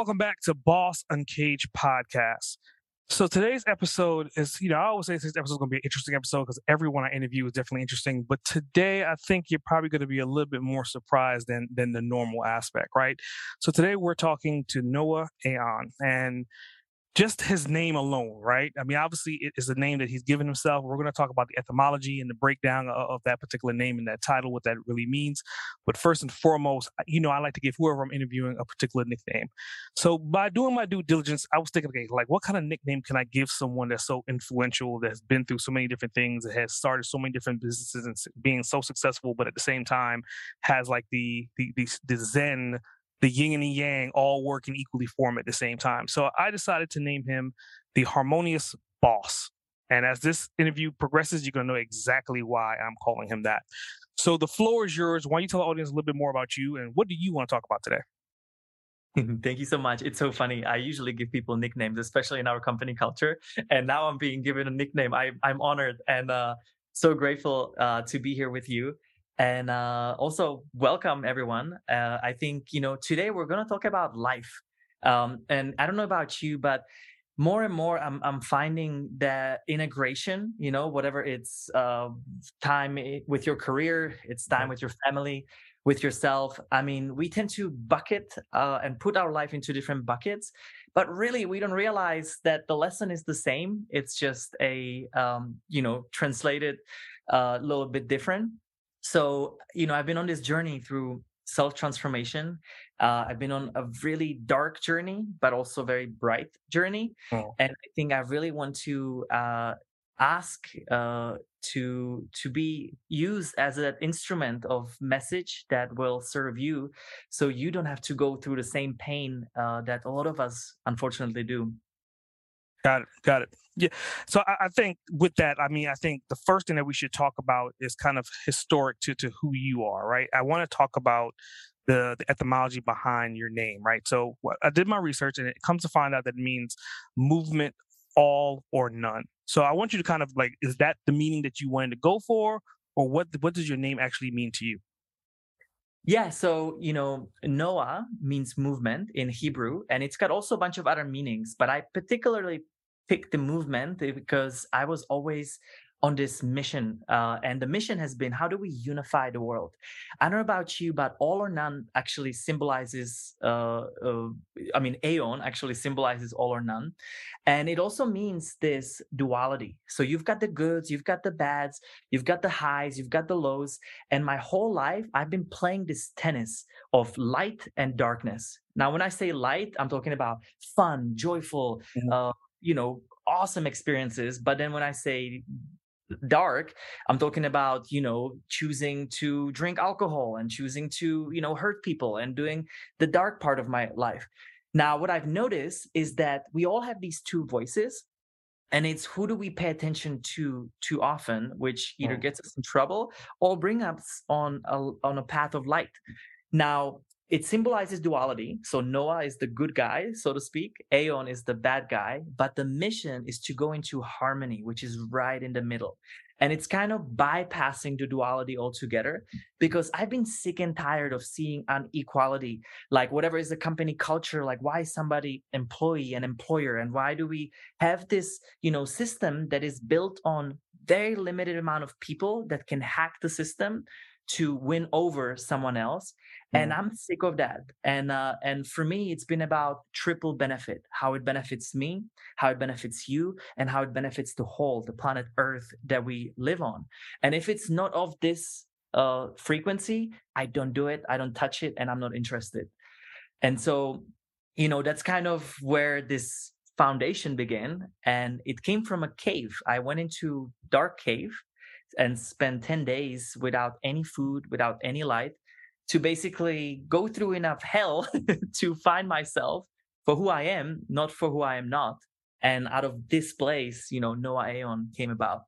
Welcome back to Boss Uncaged podcast. So today's episode is, you know, I always say this episode is going to be an interesting episode because everyone I interview is definitely interesting. But today, I think you're probably going to be a little bit more surprised than than the normal aspect, right? So today we're talking to NOA AON, and just his name alone, right? I mean, obviously, it is a name that he's given himself. We're going to talk about the etymology and the breakdown of, that particular name and that title, what that really means. But first and foremost, you know, I like to give whoever I'm interviewing a particular nickname. So by doing my due diligence, I was thinking, okay, like, what kind of nickname can I give someone that's so influential, that's been through so many different things, that has started so many different businesses and being so successful, but at the same time has like the the the, the Zen the yin and the yang all working equally for him at the same time. So I decided to name him the harmonious boss. And as this interview progresses, you're going to know exactly why I'm calling him that. So the floor is yours. Why don't you tell the audience a little bit more about you and what do you want to talk about today? Thank you so much. It's so funny. I usually give people nicknames, especially in our company culture. And now I'm being given a nickname. I, I'm honored and uh, so grateful uh, to be here with you and uh, also welcome everyone. Uh, I think you know today we're going to talk about life, um, and I don't know about you, but more and more I'm I'm finding that integration, you know, whatever it's uh, time with your career, it's time with your family, with yourself. I mean, we tend to bucket uh, and put our life into different buckets, but really we don't realize that the lesson is the same. It's just a um, you know translated a uh, little bit different so you know i've been on this journey through self transformation uh, i've been on a really dark journey but also very bright journey. Oh. and i think i really want to uh, ask uh, to to be used as an instrument of message that will serve you so you don't have to go through the same pain uh, that a lot of us unfortunately do Got it. Got it. Yeah. So I, I, think with that, I mean, I think the first thing that we should talk about is kind of historic to, to who you are, right? I want to talk about the, the etymology behind your name, right? So I did my research and it comes to find out that it means movement all or none. So I want you to kind of like, is that the meaning that you wanted to go for? Or what, what does your name actually mean to you? Yeah, so you know, NOA means movement in Hebrew, and it's got also a bunch of other meanings. But I particularly picked the movement eh, because I was always on this mission. Uh, and the mission has been how do we unify the world? I don't know about you, but all or none actually symbolizes, uh, uh, I mean, AON actually symbolizes all or none. And it also means this duality. So you've got the goods, you've got the bads, you've got the highs, you've got the lows. And my whole life, I've been playing this tennis of light and darkness. Now, when I say light, I'm talking about fun, joyful, mm-hmm. you know, awesome experiences. But then when I say dark i'm talking about you know choosing to drink alcohol and choosing to you know hurt people and doing the dark part of my life now what i've noticed is that we all have these two voices and it's who do we pay attention to too often which either oh. gets us in trouble or bring us on a, on a path of light now it symbolizes duality. So NOA is the good guy, so to speak. AON is the bad guy. But the mission is to go into harmony, which is right in the middle. And it's kind of bypassing the duality altogether because I've been sick and tired of seeing inequality. Like whatever is the company culture, like why is somebody employee and employer? And why do we have this, you know, system that is built on very limited amount of people that can hack the system to win over someone else and mm-hmm. i'm sick of that. And uh, and for me it's been about triple benefit how it benefits me how it benefits you and how it benefits the whole the planet earth that we live on. And if it's not of this uh, frequency i don't do it i don't touch it and i'm not interested. And so you know that's kind of where this foundation began and it came from a cave. I went into dark cave and spent 10 days without any food, without any light, to basically go through enough hell to find myself for who I am, not for who I am not. And out of this place, you know, NOA AON came about.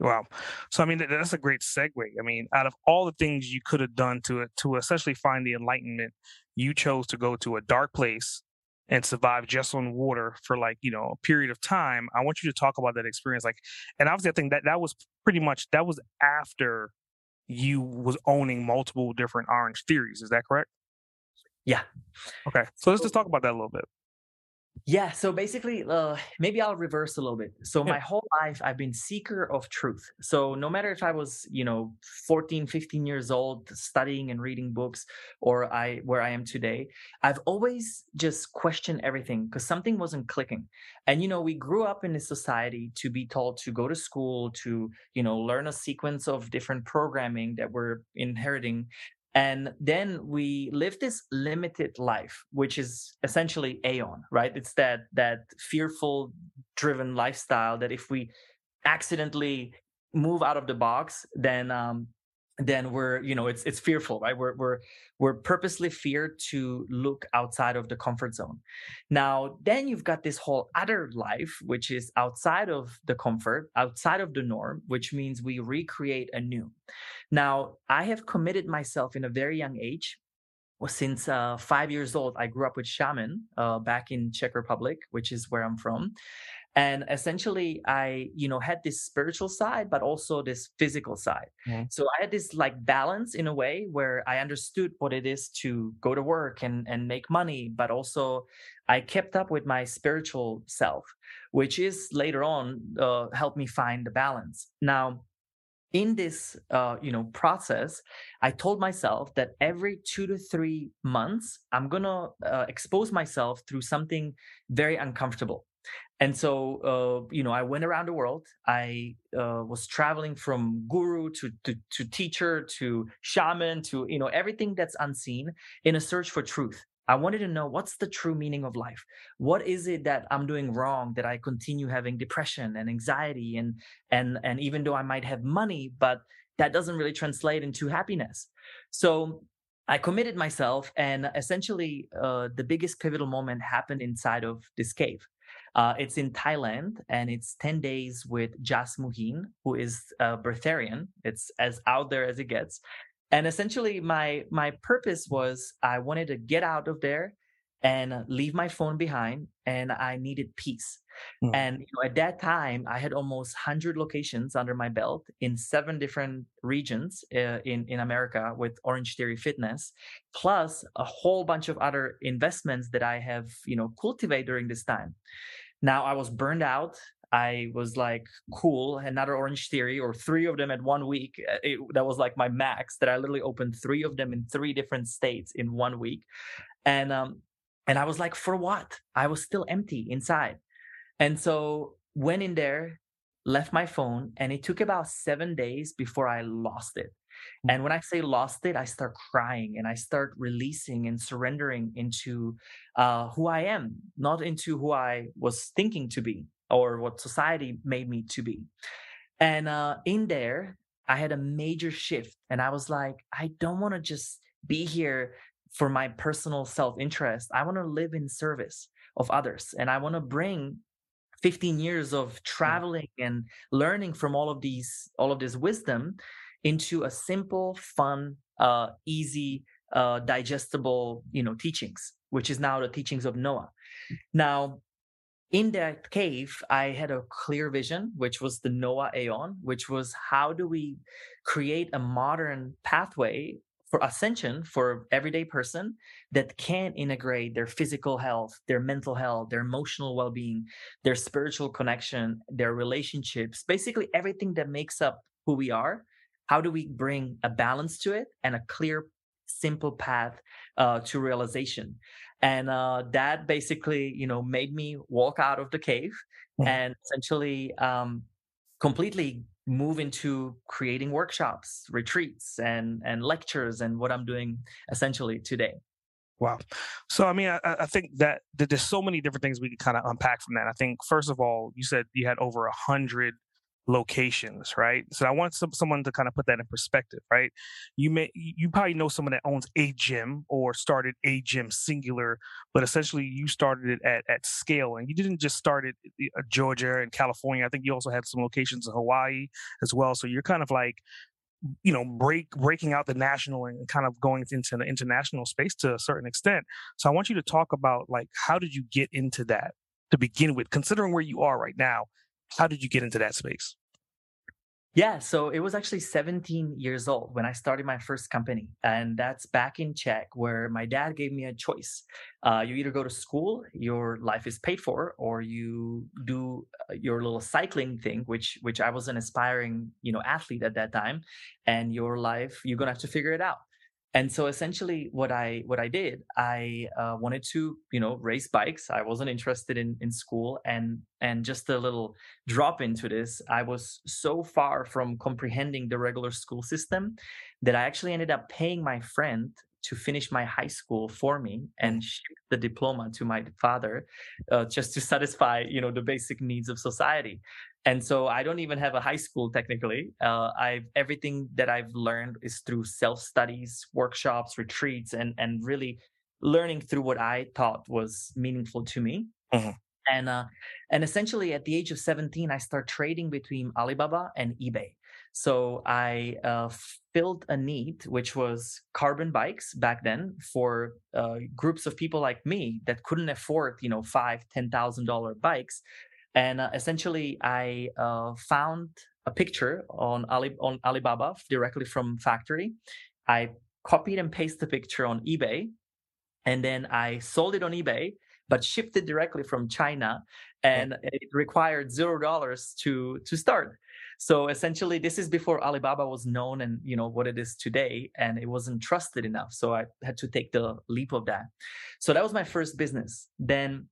Wow. So I mean that's a great segue. I mean, out of all the things you could have done to to essentially find the enlightenment, you chose to go to a dark place and survive just on water for like, you know, a period of time. I want you to talk about that experience. Like and obviously I think that that was pretty much that was after you was owning multiple different orange theories. Is that correct? Yeah. Okay. So let's just talk about that a little bit. Yeah, so basically, uh, maybe I'll reverse a little bit. So Yeah. my whole life, I've been seeker of truth. So no matter if I was, you know, 14, 15 years old, studying and reading books, or I where I am today, I've always just questioned everything because something wasn't clicking. And you know, we grew up in a society to be told to go to school to, you know, learn a sequence of different programming that we're inheriting and then we live this limited life which is essentially AON right? It's that that fearful driven lifestyle that if we accidentally move out of the box then um then we're you know it's it's fearful right? We're we're we're purposely feared to look outside of the comfort zone. Now then you've got this whole other life which is outside of the comfort outside of the norm which means we recreate anew. Now i have committed myself in a very young age since uh, five years old i grew up with shaman uh, back in czech republic which is where i'm from and essentially i you know had this spiritual side but also this physical side. Mhm. so i had this like balance in a way where i understood what it is to go to work and and make money but also i kept up with my spiritual self which is later on uh, helped me find the balance. Now in this uh, you know process i told myself that every two to three months i'm gonna uh, expose myself through something very uncomfortable and so uh, you know i went around the world. I uh, was traveling from guru to, to to teacher to shaman to you know everything that's unseen in a search for truth. I wanted to know what's the true meaning of life? What is it that i'm doing wrong that i continue having depression and anxiety and and and even though i might have money but that doesn't really translate into happiness? So i committed myself and essentially uh, the biggest pivotal moment happened inside of this cave uh, it's in Thailand and it's 10 days with Jasmuheen, who is a breatharian. It's as out there as it gets. And essentially my my purpose was I wanted to get out of there and leave my phone behind and I needed peace. Mm. And you know, at that time I had almost 100 locations under my belt in seven different regions uh, in in America with Orange Theory Fitness plus a whole bunch of other investments that I have, you know, cultivated during this time. Now I was burned out. I was like, cool, another Orange Theory or three of them at one week. Uh, It, that was like my max. That I literally opened three of them in three different states in one week, and um, and I was like, for what? I was still empty inside, and so went in there, left my phone, and it took about seven days before I lost it. And when I say lost it, I start crying and I start releasing and surrendering into uh, who I am, not into who I was thinking to be or what society made me to be. And uh, in there, I had a major shift. And I was like, I don't want to just be here for my personal self interest. I want to live in service of others. And I want to bring 15 years of traveling and learning from all of these all of this wisdom into a simple fun uh, easy uh, digestible you know teachings which is now the teachings of NOA. Now in that cave i had a clear vision which was the NOA AON which was how do we create a modern pathway for ascension for everyday person that can integrate their physical health their mental health their emotional well-being their spiritual connection their relationships basically everything that makes up who we are how do we bring a balance to it and a clear simple path uh, to realization and uh, that basically you know made me walk out of the cave Mhm. and essentially um, completely move into creating workshops retreats and and lectures and what i'm doing essentially today Wow. So I mean, I, I think that, that there's so many different things we could kind of unpack from that. I think first of all, you said you had over a hundred locations, right? So I want some, someone to kind of put that in perspective, right? You may you probably know someone that owns a gym or started a gym singular, but essentially you started it at at scale, and you didn't just start it uh, Georgia and California. I think you also had some locations in Hawaii as well. So you're kind of like you know break breaking out the national and kind of going into the international space to a certain extent so i want you to talk about like how did you get into that to begin with considering where you are right now how did you get into that space yeah, so it was actually 17 years old when I started my first company. And that's back in Czech, where my dad gave me a choice. Uh, you either go to school, your life is paid for, or you do uh, your little cycling thing, which which I was an aspiring, you know, athlete at that time. And your life, you're gonna have to figure it out and so essentially what i what i did i uh, wanted to you know race bikes. I wasn't interested in in school and and just a little drop into this i was so far from comprehending the regular school system that i actually ended up paying my friend to finish my high school for me and ship the diploma to my father uh, just to satisfy you know the basic needs of society. And so i don't even have a high school technically. Uh, i've everything that i've learned is through self studies workshops retreats and and really learning through what i thought was meaningful to me. Mm-hmm. and uh, and essentially at the age of 17 i start trading between alibaba and ebay. So i uh, filled a need which was carbon bikes back then for uh, groups of people like me that couldn't afford you know five ten thousand dollar bikes and uh, essentially I uh, found a picture on Ali on Alibaba directly from factory. I copied and pasted the picture on eBay, and then I sold it on eBay, but shipped it directly from China, and it required zero dollars to to start. So essentially, this is before Alibaba was known and you know what it is today, and it wasn't trusted enough. So I had to take the leap of that. So that was my first business. Then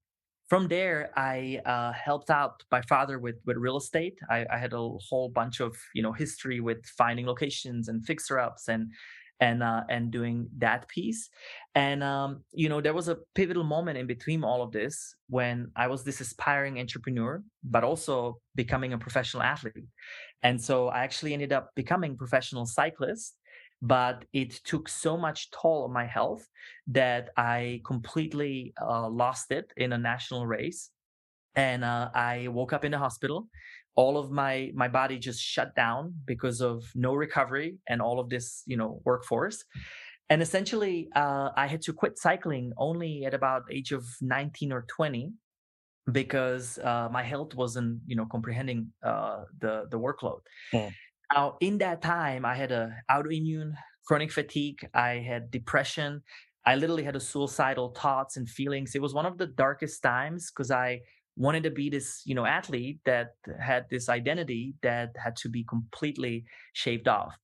from there, I uh, helped out my father with with real estate. I, I, had a whole bunch of you know history with finding locations and fixer ups and and uh, and doing that piece. And um, you know there was a pivotal moment in between all of this when I was this aspiring entrepreneur, but also becoming a professional athlete. And so I actually ended up becoming a professional cyclist but it took so much toll on my health that I completely uh, lost it in a national race. And uh, I woke up in the hospital. All of my my body just shut down because of no recovery and all of this, you know, workforce. And essentially, uh, I had to quit cycling only at about age of 19 or 20 because uh, my health wasn't, you know, comprehending uh, the the workload. Mm. Now, in that time, I had a autoimmune chronic fatigue. I had depression. I literally had a suicidal thoughts and feelings. It was one of the darkest times because I wanted to be this, you know, athlete that had this identity that had to be completely shaved off.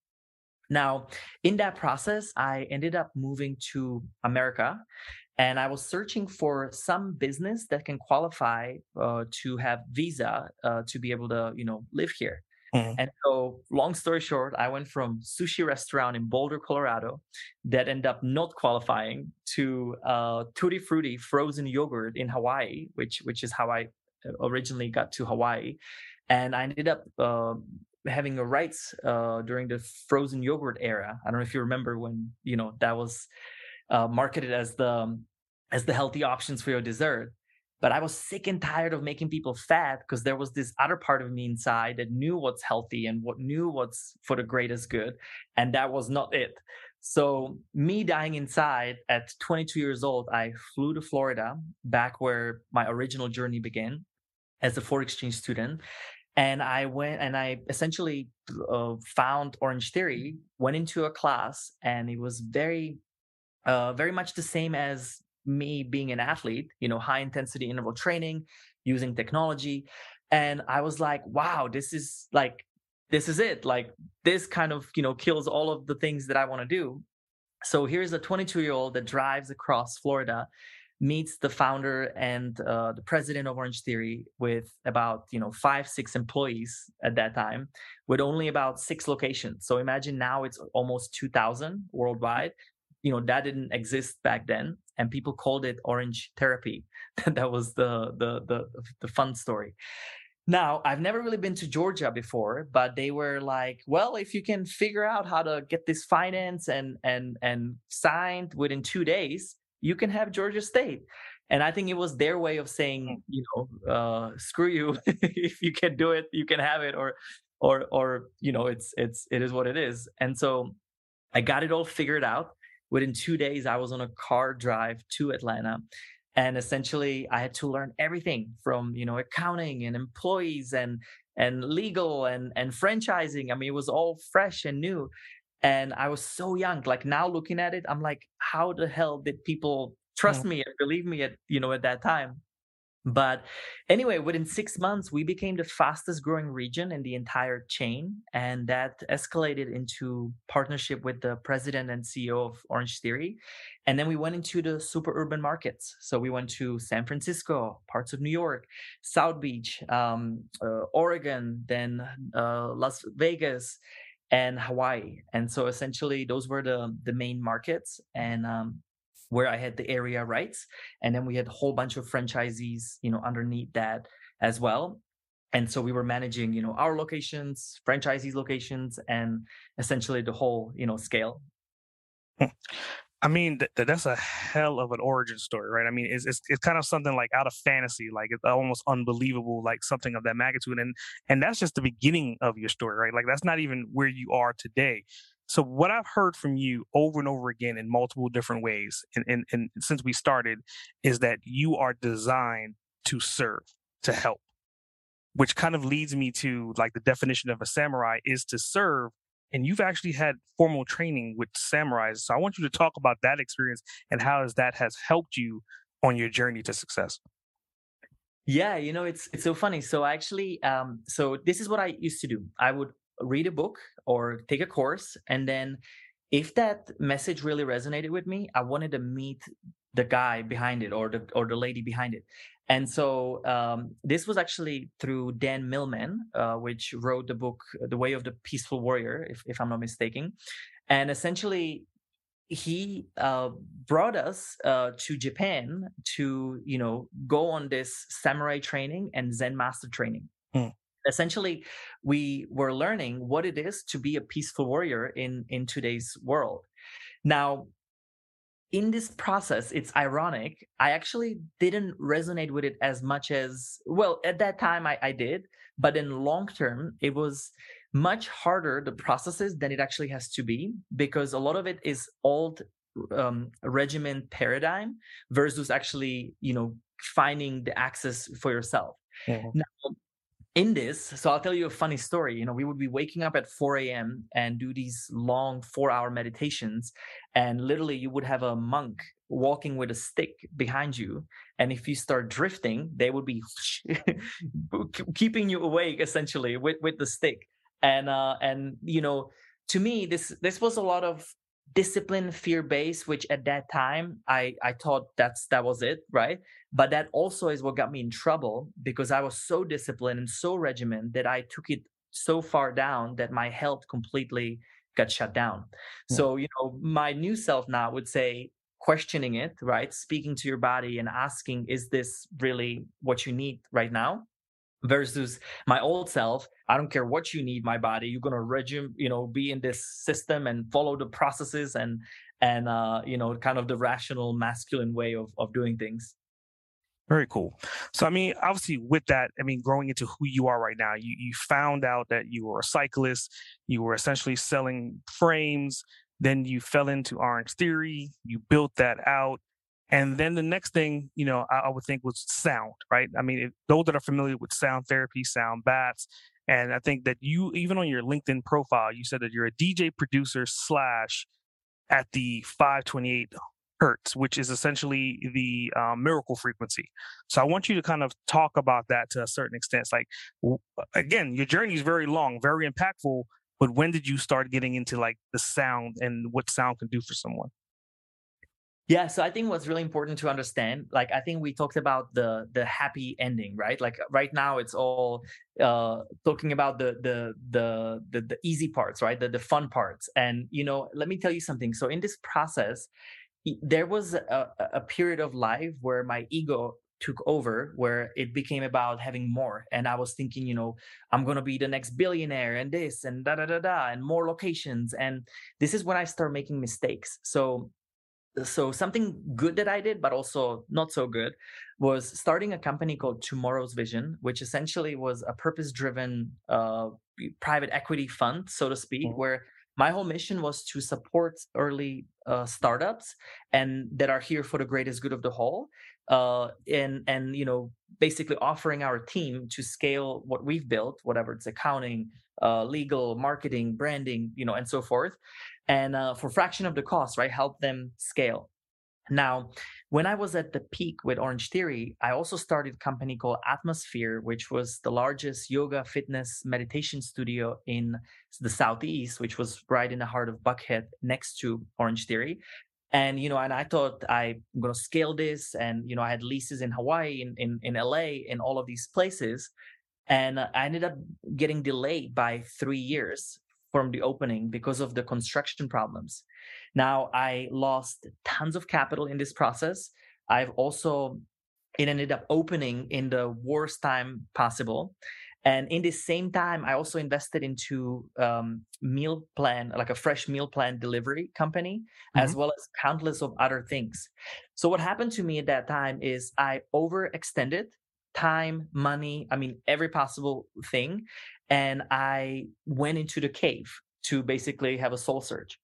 Now, in that process, I ended up moving to America and I was searching for some business that can qualify uh, to have visa uh, to be able to, you know, live here. Mm-hmm. And so, long story short, I went from sushi restaurant in Boulder, Colorado, that ended up not qualifying to uh, Tutti Frutti frozen yogurt in Hawaii, which which is how I uh, originally got to Hawaii, and I ended up uh, having a rights uh, during the frozen yogurt era. I don't know if you remember when you know that was uh, marketed as the as the healthy options for your dessert but I was sick and tired of making people fat because there was this other part of me inside that knew what's healthy and what knew what's for the greatest good. And that was not it. So, me dying inside at 22 years old, I flew to Florida, back where my original journey began as a foreign exchange student. And I went and I essentially uh, found Orange Theory, went into a class, and it was very, uh, very much the same as me being an athlete, you know, high intensity interval training, using technology. And I was like, wow, this is like, this is it. Like, this kind of, you know, kills all of the things that I want to do. So here's a 22 year old that drives across Florida, meets the founder and uh, the president of Orange Theory with about, you know, five, six employees at that time, with only about six locations. So imagine now it's almost 2,000 worldwide you know that didn't exist back then and people called it orange therapy that was the, the the the fun story Now, I've never really been to Georgia before, but they were like, well, if you can figure out how to get this finance and and and signed within 2 days, you can have Georgia State. And I think it was their way of saying, hmm. you know, uh, screw you. if you can do it, you can have it or or or you know, it's it's it is what it is. And so I got it all figured out. Within 2 days I was on a car drive to Atlanta and essentially i had to learn everything from you know accounting and employees and and legal and and franchising. I mean it was all fresh and new and i was so young. Like now looking at it i'm like how the hell did people trust yeah. me and believe me at you know at that time but anyway, within six months, we became the fastest growing region in the entire chain. And that escalated into partnership with the president and CEO of Orange Theory. And then we went into the super urban markets. So we went to San Francisco, parts of New York, South Beach, um, uh, Oregon, then uh, Las Vegas, and Hawaii. And so essentially, those were the, the main markets. And um, where I had the area rights. And then we had a whole bunch of franchisees, you know, underneath that as well. And so we were managing, you know, our locations, franchisees locations, and essentially the whole, you know, scale. Hmm. I mean, th- that's a hell of an origin story, right? I mean, it's, it's, it's kind of something like out of fantasy, like it's almost unbelievable, like something of that magnitude, and and that's just the beginning of your story, right? Like that's not even where you are today. So what I've heard from you over and over again in multiple different ways, and, and, and since we started, is that you are designed to serve, to help, which kind of leads me to like the definition of a samurai is to serve. And you've actually had formal training with samurais. So I want you to talk about that experience and how that has helped you on your journey to success. Yeah, you know, it's it's so funny. So actually, um, so this is what I used to do. I would read a book or take a course and then if that message really resonated with me i wanted to meet the guy behind it or the or the lady behind it. And so um, this was actually through dan millman uh, which wrote the book the way of the peaceful warrior if, if i'm not mistaken. And essentially he uh, brought us uh, to japan to you know go on this samurai training and zen master training. Mm essentially we were learning what it is to be a peaceful warrior in in today's world now in this process it's ironic i actually didn't resonate with it as much as well at that time i, I did but in long term it was much harder the processes than it actually has to be because a lot of it is old um, regiment paradigm versus actually you know finding the access for yourself mm-hmm. now in this, so I'll tell you a funny story. You know, we would be waking up at 4 a.m. and do these long four hour meditations. And literally, you would have a monk walking with a stick behind you. And if you start drifting, they would be keeping you awake essentially with, with the stick. And, uh, and, you know, to me, this, this was a lot of discipline fear based which at that time i i thought that's that was it right? But that also is what got me in trouble because i was so disciplined and so regimented that i took it so far down that my health completely got shut down. Yeah. so you know my new self now would say questioning it right? Speaking to your body and asking is this really what you need right now versus my old self i don't care what you need my body you're to regime you know be in this system and follow the processes and and uh you know kind of the rational masculine way of of doing things. Very cool. So i mean obviously with that i mean growing into who you are right now you you found out that you were a cyclist you were essentially selling frames then you fell into orange theory you built that out and then the next thing, you know, I, I would think was sound, right? I mean, if, those that are familiar with sound therapy, sound baths, and I think that you, even on your LinkedIn profile, you said that you're a DJ producer slash at the 528 hertz, which is essentially the um, miracle frequency. So I want you to kind of talk about that to a certain extent. It's like, again, your journey is very long, very impactful, but when did you start getting into like the sound and what sound can do for someone? Yeah, so I think what's really important to understand, like I think we talked about the the happy ending, right? Like right now it's all uh talking about the the the the, the easy parts, right? The the fun parts. And you know, let me tell you something. So in this process, there was a, a period of life where my ego took over where it became about having more and i was thinking you know i'm going to be the next billionaire and this and da da da da and more locations and this is when i start making mistakes so so something good that i did but also not so good was starting a company called tomorrow's vision which essentially was a purpose driven uh, private equity fund so to speak mm-hmm. where my whole mission was to support early uh, startups and that are here for the greatest good of the whole uh, and and you know basically offering our team to scale what we've built whatever it's accounting uh, legal marketing branding you know and so forth and uh, for fraction of the cost right help them scale. Now when i was at the peak with orange theory i also started a company called atmosphere which was the largest yoga fitness meditation studio in the southeast which was right in the heart of buckhead next to orange theory. And you know and i thought i'm going to scale this and you know i had leases in hawaii in, in, in la in all of these places. And i ended up getting delayed by three years from the opening because of the construction problems. Now I lost tons of capital in this process. I've also it ended up opening in the worst time possible. And in the same time, I also invested into um, meal plan, like a fresh meal plan delivery company, mm-hmm. as well as countless of other things. So what happened to me at that time is I overextended time, money, I mean, every possible thing and I went into the cave to basically have a soul search.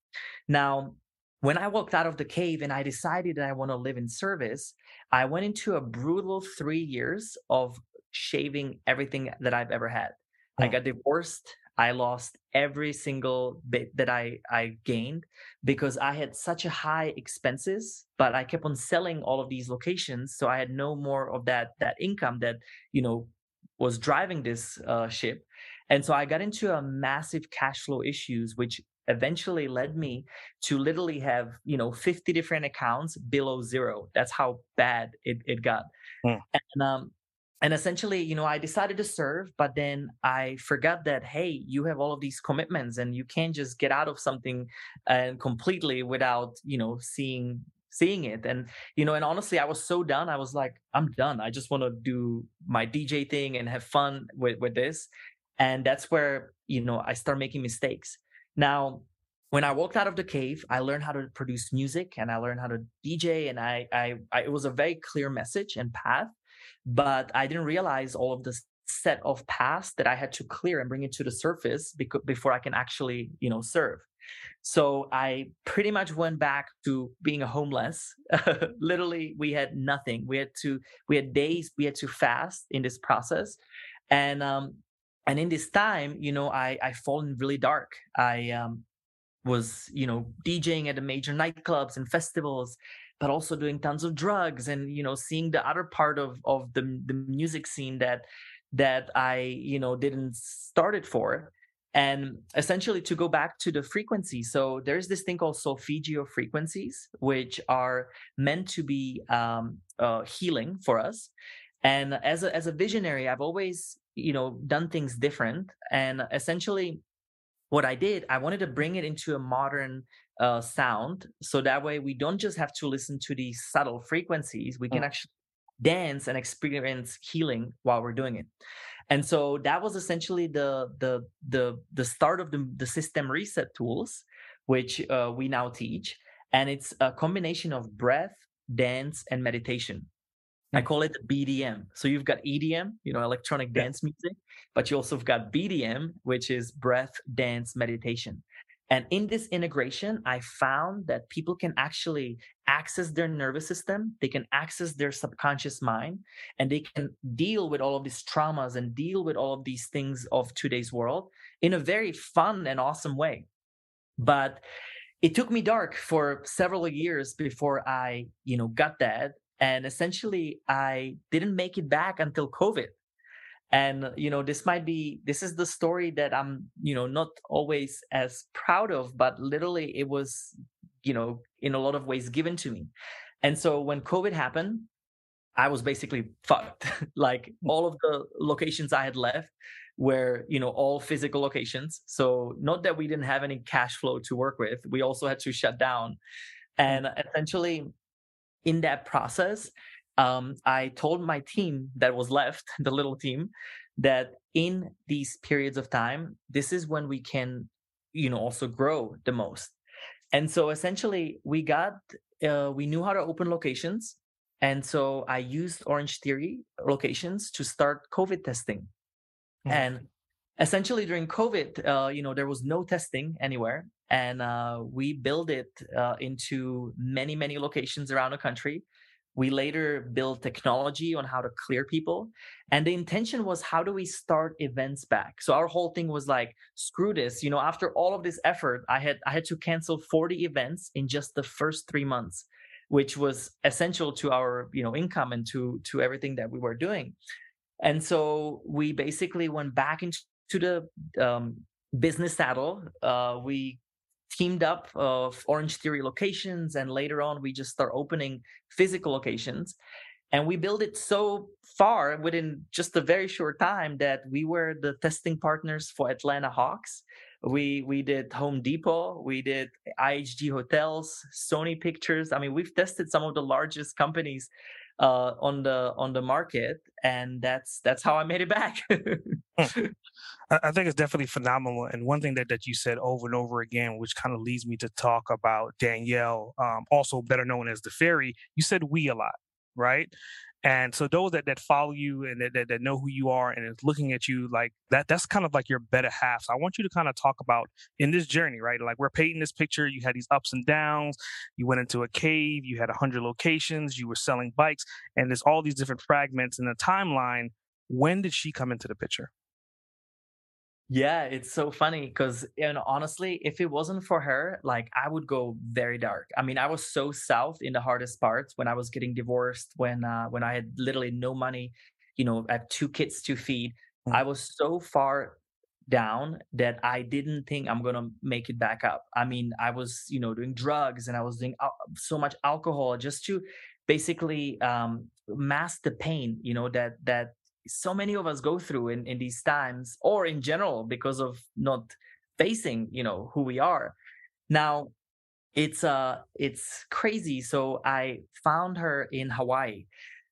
Now, when I walked out of the cave and I decided that I want to live in service, I went into a brutal three years of shaving everything that I've ever had. I oh. got divorced. I lost every single bit that I, I gained because I had such a high expenses, but I kept on selling all of these locations. So I had no more of that that income that, you know, was driving this uh, ship. And so I got into a massive cash flow issues, which eventually led me to literally have, you know, 50 different accounts below zero. That's how bad it, it got. Mm. And, um, and essentially, you know, I decided to serve, but then I forgot that, hey, you have all of these commitments and you can't just get out of something and completely without, you know, seeing seeing it. And you know and honestly i was so done i was like i'm done. I just want to do my dj thing and have fun with with this. And that's where you know i start making mistakes. Now when i walked out of the cave i learned how to produce music and i learned how to dj and i i, I it was a very clear message and path but i didn't realize all of this set of paths that i had to clear and bring it to the surface because, before i can actually you know serve so I pretty much went back to being homeless. Literally, we had nothing. We had to, we had days, we had to fast in this process. And um, and in this time you know i i fallen really dark i um was you know djing at the major nightclubs and festivals but also doing tons of drugs and you know seeing the other part of of the the music scene that that i you know didn't start it for. And essentially to go back to the frequency so there's this thing called solfeggio frequencies which are meant to be um, uh, healing for us. And as a, as a visionary i've always you know done things different. And essentially what i did i wanted to bring it into a modern uh, sound so that way we don't just have to listen to these subtle frequencies we can mm. actually dance and experience healing while we're doing it and so that was essentially the the the the start of the, the system reset tools which uh, we now teach and it's a combination of breath dance and meditation I call it BDM. So you've got EDM, you know, electronic dance music, but you also have got BDM, which is breath dance meditation. And in this integration, I found that people can actually access their nervous system, they can access their subconscious mind, and they can deal with all of these traumas and deal with all of these things of today's world in a very fun and awesome way. But it took me dark for several years before I, you know, got that and essentially i didn't make it back until covid and you know this might be this is the story that i'm you know not always as proud of but literally it was you know in a lot of ways given to me. And so when covid happened i was basically fucked. Like all of the locations i had left were you know all physical locations. So not that we didn't have any cash flow to work with we also had to shut down. Hmm. and essentially in that process um, I told my team that was left, the little team, that in these periods of time, this is when we can, you know, also grow the most. And so essentially, we got, uh, we knew how to open locations. And so I used Orange Theory locations to start COVID testing. Mm-hmm. And essentially during COVID, uh, you know, there was no testing anywhere. And uh, we built it uh, into many, many locations around the country. We later built technology on how to clear people. And the intention was how do we start events back? So our whole thing was like, screw this. You know, after all of this effort, I had I had to cancel 40 events in just the first three months, which was essential to our, you know, income and to to everything that we were doing. And so we basically went back into the um, business saddle. Uh, we teamed up of Orange Theory locations, and later on we just start opening physical locations. And we built it so far within just a very short time that we were the testing partners for Atlanta Hawks. We we did Home Depot, we did IHG Hotels, Sony Pictures. I mean, we've tested some of the largest companies uh, on the on the market, and that's that's how I made it back. Hmm. I think it's definitely phenomenal. And one thing that, that you said over and over again, which kind of leads me to talk about Danielle, um, also better known as the fairy, you said we a lot, right? And so those that, that follow you and that, that, that, know who you are and is looking at you like that, that's kind of like your better half. So I want you to kind of talk about in this journey, right? Like we're painting this picture. You had these ups and downs. You went into a cave. You had a hundred locations. You were selling bikes and there's all these different fragments in the timeline. When did she come into the picture? Yeah, it's so funny because you know honestly, if it wasn't for her, like I would go very dark. I mean, I was so south in the hardest parts when I was getting divorced, when uh, when I had literally no money. You know, I have two kids to feed. Mm-hmm. I was so far down that I didn't think I'm gonna make it back up. I mean, I was you know doing drugs and I was doing al- so much alcohol just to basically um, mask the pain. You know that that so many of us go through in, in these times or in general because of not facing you know who we are. Now it's uh it's crazy. So i found her in hawaii.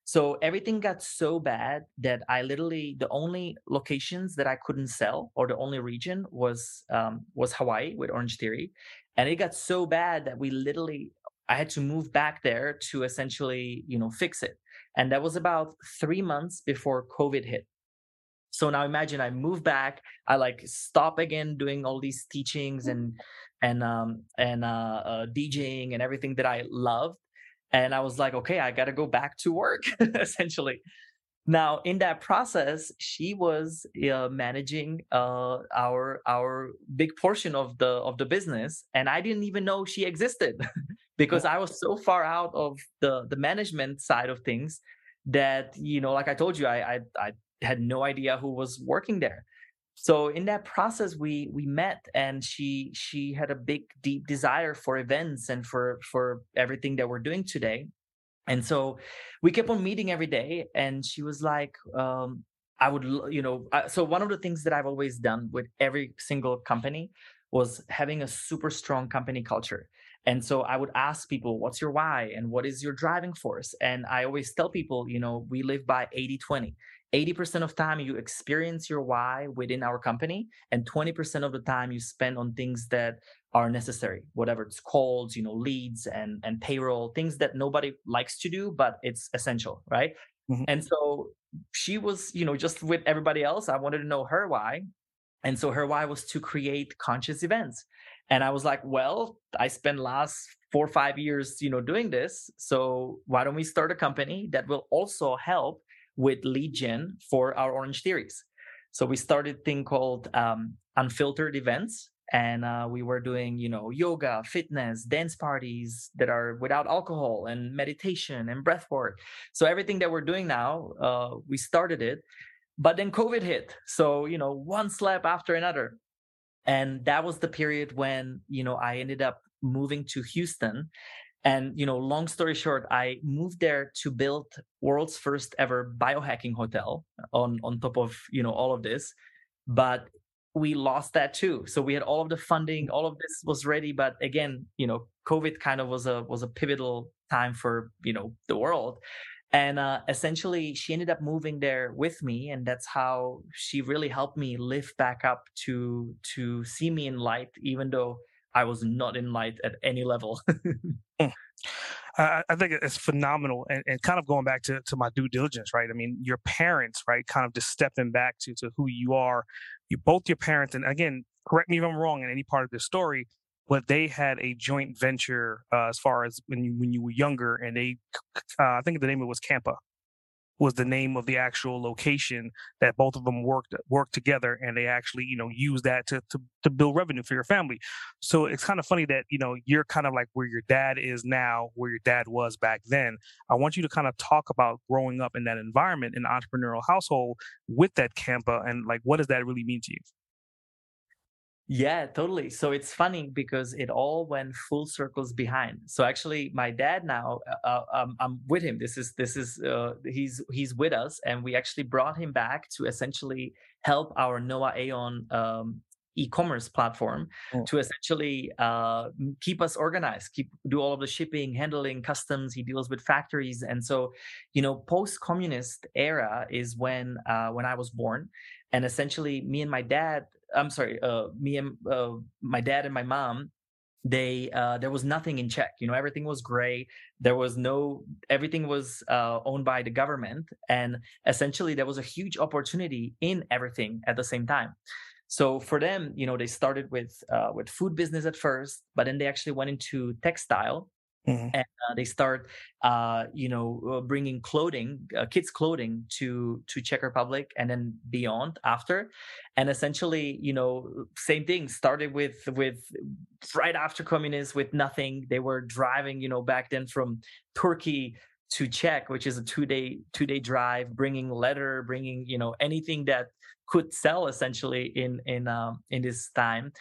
So everything got so bad that i literally the only locations that i couldn't sell or the only region was um was hawaii with orange theory. And it got so bad that we literally i had to move back there to essentially you know fix it and that was about three months before COVID hit. So now imagine I move back, I like stop again doing all these teachings and and um and uh, uh DJing and everything that I loved. And I was like, okay, I got to go back to work essentially. Now, in that process, she was uh, managing uh, our our big portion of the of the business, and I didn't even know she existed. because I was so far out of the the management side of things that you know, like I told you, I I, I had no idea who was working there. So in that process, we we met, and she she had a big deep desire for events and for for everything that we're doing today. And so we kept on meeting every day, and she was like, um, I would, you know, so one of the things that I've always done with every single company was having a super strong company culture. And so I would ask people, what's your why and what is your driving force? And I always tell people, you know, we live by 80 20. 80% of time you experience your why within our company and 20% of the time you spend on things that are necessary whatever it's called you know leads and and payroll things that nobody likes to do but it's essential right mm-hmm. and so she was you know just with everybody else i wanted to know her why and so her why was to create conscious events and i was like well i spent last four or five years you know doing this so why don't we start a company that will also help with lead gen for our orange theories so we started a thing called um, unfiltered events and uh, we were doing you know yoga fitness dance parties that are without alcohol and meditation and breath work so everything that we're doing now uh, we started it but then COVID hit. So, you know, one slap after another. And that was the period when, you know, I ended up moving to Houston. And, you know, long story short, I moved there to build world's first ever biohacking hotel on, on top of, you know, all of this. But we lost that too. So we had all of the funding, all of this was ready. But again, you know, COVID kind of was a was a pivotal time for, you know, the world and uh, essentially she ended up moving there with me and that's how she really helped me lift back up to to see me in light even though i was not in light at any level. Mm. I, think it's phenomenal and, and, kind of going back to, to my due diligence right? I mean your parents right kind of just stepping back to, to who you are. You both your parents and again correct me if i'm wrong in any part of this story but they had a joint venture uh, as far as when you when you were younger, and they, uh, I think the name of it was Campa, was the name of the actual location that both of them worked worked together, and they actually you know used that to to, to build revenue for your family. So it's kind of funny that you know you're kind of like where your dad is now, where your dad was back then. I want you to kind of talk about growing up in that environment, an entrepreneurial household with that Campa, and like what does that really mean to you? Yeah, totally. So it's funny because it all went full circles behind. So actually, my dad now, uh, uh, um, I'm with him. This is this is uh, he's he's with us, and we actually brought him back to essentially help our NOA AON um, e-commerce platform oh. to essentially uh, keep us organized, keep do all of the shipping, handling, customs. He deals with factories, and so you know, post-communist era is when uh, when I was born, and essentially, me and my dad I'm sorry, uh, me and uh, my dad and my mom, they uh, there was nothing in check. You know, everything was gray. There was no everything was uh, owned by the government, and essentially there was a huge opportunity in everything at the same time. So for them, you know, they started with uh, with food business at first, but then they actually went into textile Mm-hmm. and uh, they start uh, you know uh, bringing clothing uh, kids clothing to to czech republic and then beyond after. And essentially you know same thing started with with right after communists with nothing. They were driving you know back then from turkey to czech which is a two day two day drive bringing leather bringing you know anything that could sell essentially in in um, in this time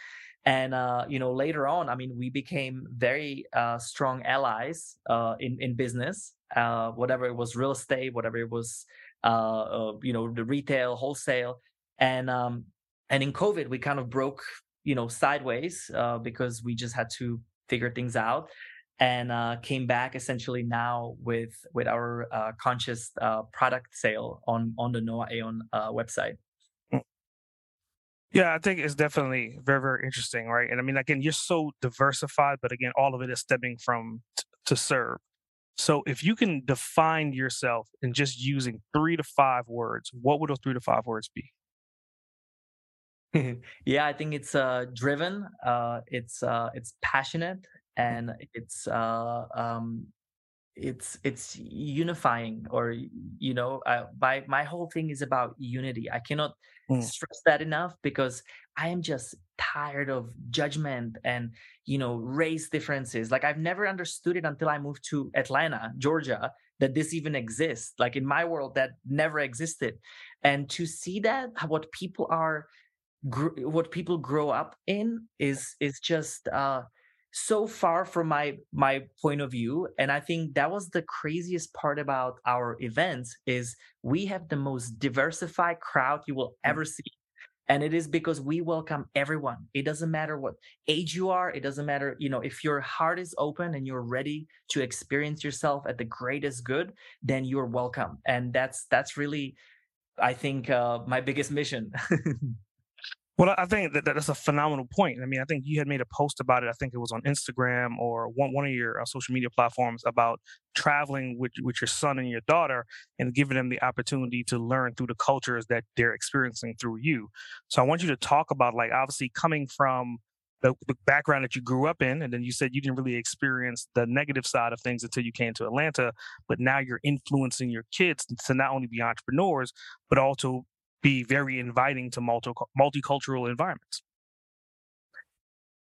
and uh, you know later on i mean we became very uh, strong allies uh, in in business uh, whatever it was real estate whatever it was uh, uh, you know the retail wholesale. And um, and in covid we kind of broke you know sideways because we just had to figure things out and came back essentially now with with our conscious product sale on on the NOA AON website yeah, I think it's definitely very, very interesting, right? And I mean, again, you're so diversified, but again, all of it is stemming from t- to serve. So if you can define yourself in just using three to five words, what would those three to five words be? yeah, I think it's uh, driven, uh, it's uh, it's passionate, and it's uh, um, it's it's unifying or you know uh, my my whole thing is about unity. I cannot mm. stress that enough because i am just tired of judgment and you know race differences. Like i've never understood it until i moved to atlanta georgia that this even exists. Like in my world that never existed. And to see that what people are what people grow up in is is just uh so far from my my point of view and i think that was the craziest part about our events is we have the most diversified crowd you will mm. ever see and it is because we welcome everyone it doesn't matter what age you are it doesn't matter you know if your heart is open and you're ready to experience yourself at the greatest good then you're welcome and that's that's really i think uh, my biggest mission Well, I think that that's a phenomenal point. I mean, I think you had made a post about it. I think it was on Instagram or one one of your uh, social media platforms about traveling with with your son and your daughter and giving them the opportunity to learn through the cultures that they're experiencing through you. So I want you to talk about like obviously coming from the, the background that you grew up in, and then you said you didn't really experience the negative side of things until you came to Atlanta, but now you're influencing your kids to not only be entrepreneurs but also be very inviting to multi- multicultural environments.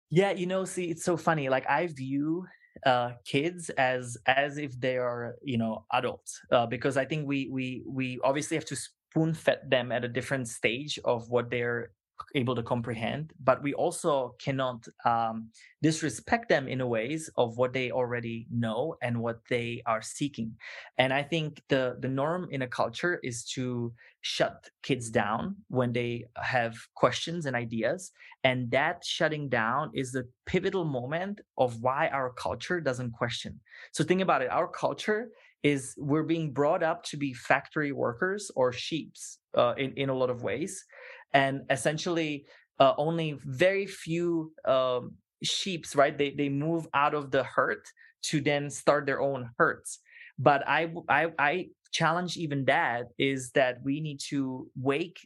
Yeah, you know, see, it's so funny. Like I view uh, kids as as if they are, you know, adults, uh, because I think we we we obviously have to spoon fed them at a different stage of what they're able to comprehend but we also cannot um, disrespect them in ways of what they already know and what they are seeking. And i think the the norm in a culture is to shut kids down when they have questions and ideas and that shutting down is the pivotal moment of why our culture doesn't question. So think about it our culture is we're being brought up to be factory workers or sheeps uh, in in a lot of ways, and essentially uh, only very few um, sheeps right they they move out of the herd to then start their own herds. But I I I challenge even that is that we need to wake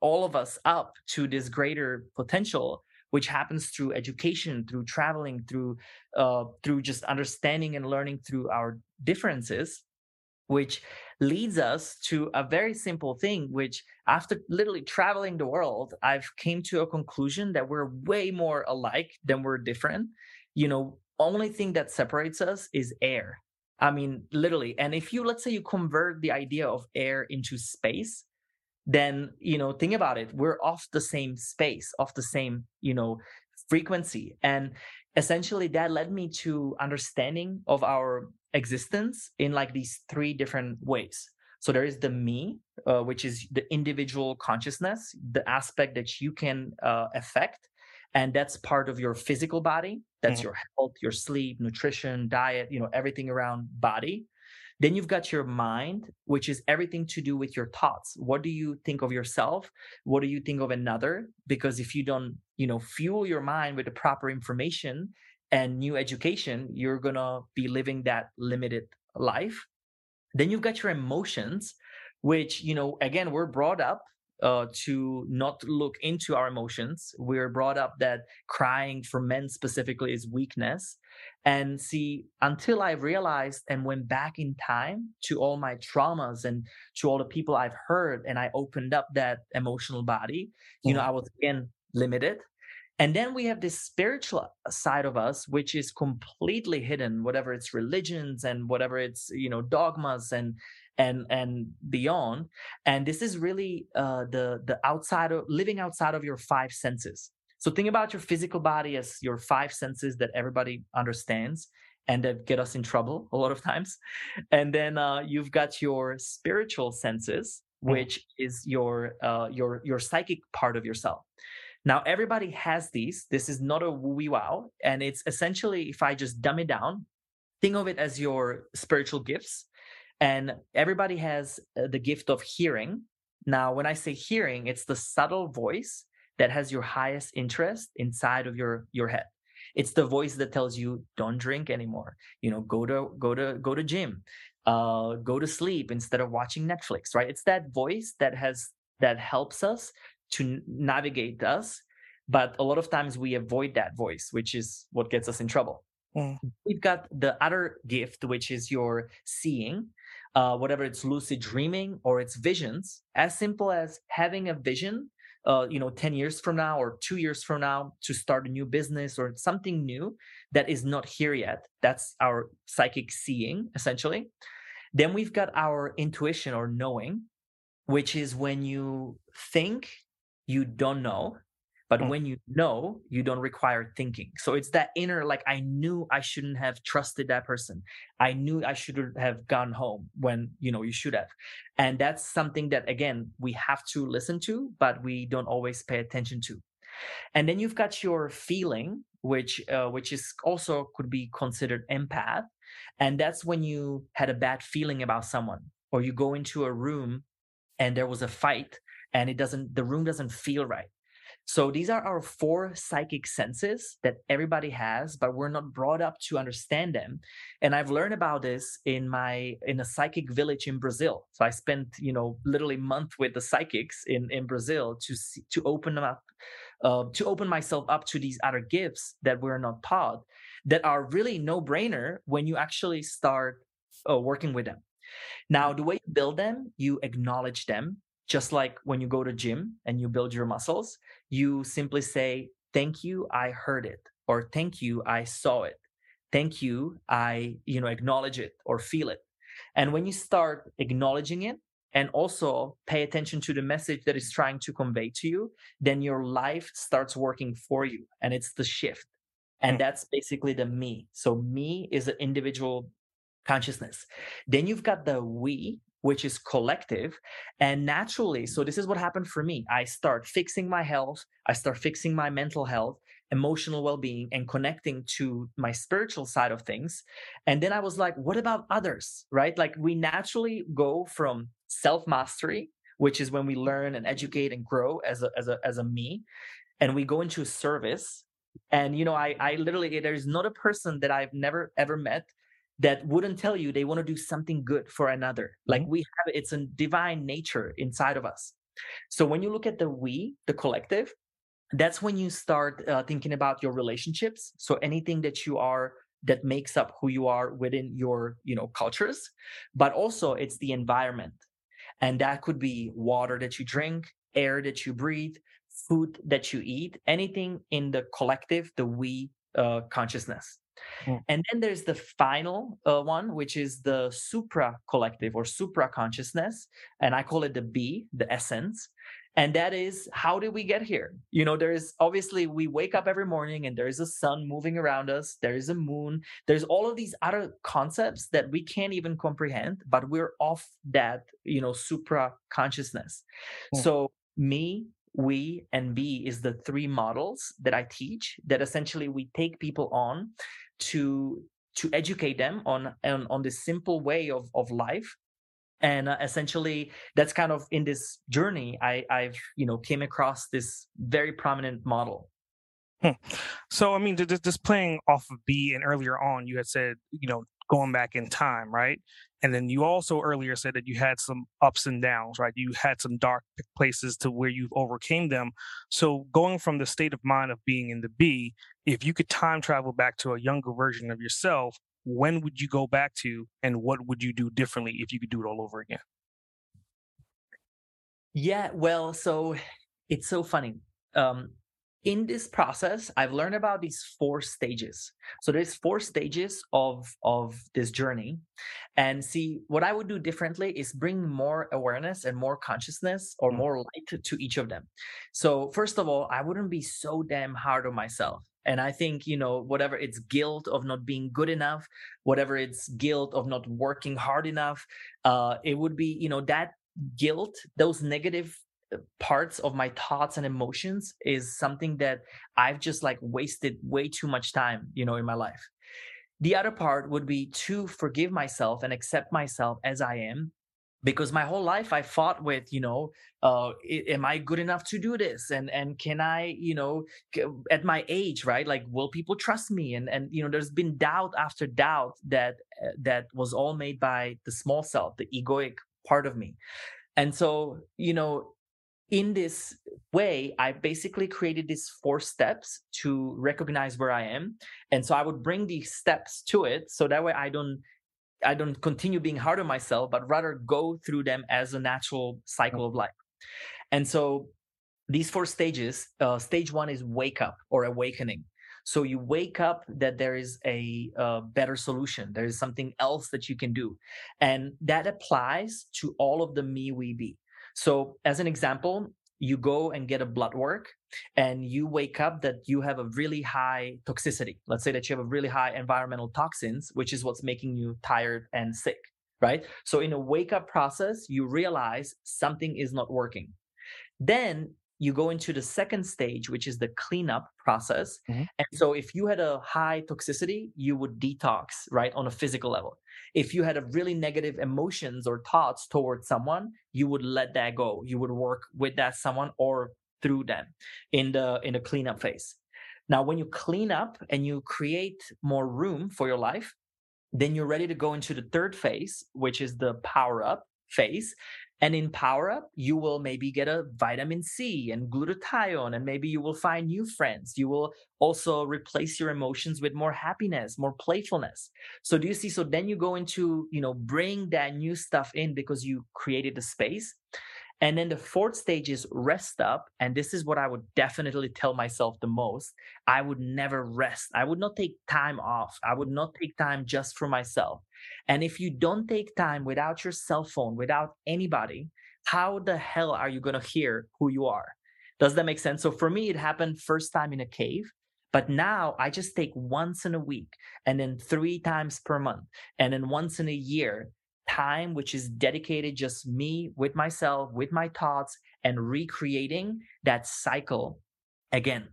all of us up to this greater potential which happens through education through traveling through uh, through just understanding and learning through our differences which leads us to a very simple thing which after literally traveling the world i've came to a conclusion that we're way more alike than we're different. You know only thing that separates us is air. I mean literally and if you let's say you convert the idea of air into space then you know think about it we're off the same space off the same you know frequency and essentially that led me to understanding of our existence in like these three different ways so there is the me uh, which is the individual consciousness the aspect that you can uh, affect and that's part of your physical body that's mm-hmm. your health your sleep nutrition diet you know everything around body then you've got your mind, which is everything to do with your thoughts. What do you think of yourself? What do you think of another? Because if you don't, you know, fuel your mind with the proper information and new education, you're going to be living that limited life. Then you've got your emotions, which, you know, again, we're brought up uh, to not look into our emotions. We're brought up that crying for men specifically is weakness. And see, until I realized and went back in time to all my traumas and to all the people I've heard, and I opened up that emotional body, you know, I was again limited. And then we have this spiritual side of us, which is completely hidden, whatever it's religions and whatever it's, you know, dogmas and and and beyond. And this is really uh, the the outside of living outside of your five senses. So think about your physical body as your five senses that everybody understands and that get us in trouble a lot of times. And then uh, you've got your spiritual senses, mm-hmm. which is your uh, your your psychic part of yourself. Now everybody has these. This is not a woo wow, and it's essentially if I just dumb it down, think of it as your spiritual gifts. And everybody has uh, the gift of hearing. Now, when I say hearing, it's the subtle voice that has your highest interest inside of your your head it's the voice that tells you don't drink anymore you know go to go to go to gym uh go to sleep instead of watching netflix right it's that voice that has that helps us to navigate us but a lot of times we avoid that voice which is what gets us in trouble. We've got the other gift which is your seeing uh, whatever it's lucid dreaming or it's visions as simple as having a vision uh, you know 10 years from now or two years from now to start a new business or something new that is not here yet. That's our psychic seeing essentially. Then we've got our intuition or knowing which is when you think you don't know but mm. when you know, you don't require thinking. So it's that inner, like, I knew I shouldn't have trusted that person. I knew I should have gone home when, you know, you should have. And that's something that, again, we have to listen to, but we don't always pay attention to. And then you've got your feeling, which, uh, which is also could be considered empath. And that's when you had a bad feeling about someone or you go into a room and there was a fight and it doesn't, the room doesn't feel right so these are our four psychic senses that everybody has, but we're not brought up to understand them. And I've learned about this in my in a psychic village in Brazil. So I spent, you know, literally month with the psychics in in Brazil to see, to open them up uh, to open myself up to these other gifts that we're not taught that are really no brainer when you actually start uh, working with them. Now, the way you build them, you acknowledge them just like when you go to gym and you build your muscles you simply say thank you i heard it or thank you i saw it thank you i you know acknowledge it or feel it. And when you start acknowledging it and also pay attention to the message that is trying to convey to you then your life starts working for you and it's the shift. And mm. that's basically the me. So me is an individual consciousness. Then you've got the we which is collective. And naturally, so this is what happened for me. I start fixing my health, I start fixing my mental health. emotional well-being and connecting to my spiritual side of things and then i was like what about others right like we naturally go from self-mastery which is when we learn and educate and grow as a as a as a me and we go into service and you know i i literally there's not a person that i've never ever met that wouldn't tell you they want to do something good for another. Like mm-hmm. we have it's a divine nature inside of us. So when you look at the we the collective that's when you start uh, thinking about your relationships. So anything that you are that makes up who you are within your you know cultures but also it's the environment. And that could be water that you drink air that you breathe food that you eat anything in the collective the we uh, consciousness mm. and then there's the final uh, one which is the supra collective or supra consciousness and i call it the b the essence and that is how did we get here you know there's obviously we wake up every morning and there's a sun moving around us there's a moon there's all of these other concepts that we can't even comprehend but we're off that you know supra consciousness hmm. so me we and be is the three models that i teach that essentially we take people on to to educate them on on, on this simple way of of life and uh, essentially that's kind of in this journey i i've you know came across this very prominent model hmm. so i mean just playing off of b and earlier on you had said you know going back in time right? And then you also earlier said that you had some ups and downs right? You had some dark places to where you've overcame them. So going from the state of mind of being in the b if you could time travel back to a younger version of yourself when would you go back to and what would you do differently if you could do it all over again? Yeah well so it's so funny. Um in this process i've learned about these four stages. So there's four stages of of this journey. And see what i would do differently is bring more awareness and more consciousness or mm. more light to, each of them. So first of all i wouldn't be so damn hard on myself. And i think you know whatever it's guilt of not being good enough whatever it's guilt of not working hard enough uh it would be you know that guilt those negative parts of my thoughts and emotions is something that i've just like wasted way too much time you know in my life. The other part would be to forgive myself and accept myself as i am because my whole life i fought with you know uh am i good enough to do this? And and can i you know at my age right like will people trust me? And and you know there's been doubt after doubt that uh, that was all made by the small self the egoic part of me. And so you know in this way i basically created these four steps to recognize where i am and so i would bring these steps to it so that way i don't I don't continue being hard on myself, but rather go through them as a natural cycle of life. And so these four stages, uh, stage one is wake up or awakening. So you wake up that there is a, a better solution. There is something else that you can do. And that applies to all of the me we be. So as an example, you go and get a blood work and you wake up that you have a really high toxicity. Let's say that you have a really high environmental toxins, which is what's making you tired and sick, right? So in a wake up process, you realize something is not working. Then you go into the second stage, which is the cleanup process. Mm-hmm. And so if you had a high toxicity, you would detox, right, on a physical level. If you had a really negative emotions or thoughts towards someone, you would let that go. You would work with that someone or through them in the in the cleanup phase. Now, when you clean up and you create more room for your life, then you're ready to go into the third phase, which is the power up phase. And in Power Up, you will maybe get a vitamin C and glutathione, and maybe you will find new friends. You will also replace your emotions with more happiness, more playfulness. So do you see? So then you go into, you know, bring that new stuff in because you created the space. And then the fourth stage is rest up. And this is what I would definitely tell myself the most. I would never rest. I would not take time off. I would not take time just for myself. And if you don't take time without your cell phone, without anybody, how the hell are you going to hear who you are? Does that make sense? So for me, it happened first time in a cave. But now I just take once in a week and then three times per month and then once in a year time which is dedicated just me with myself, with my thoughts, and recreating that cycle again.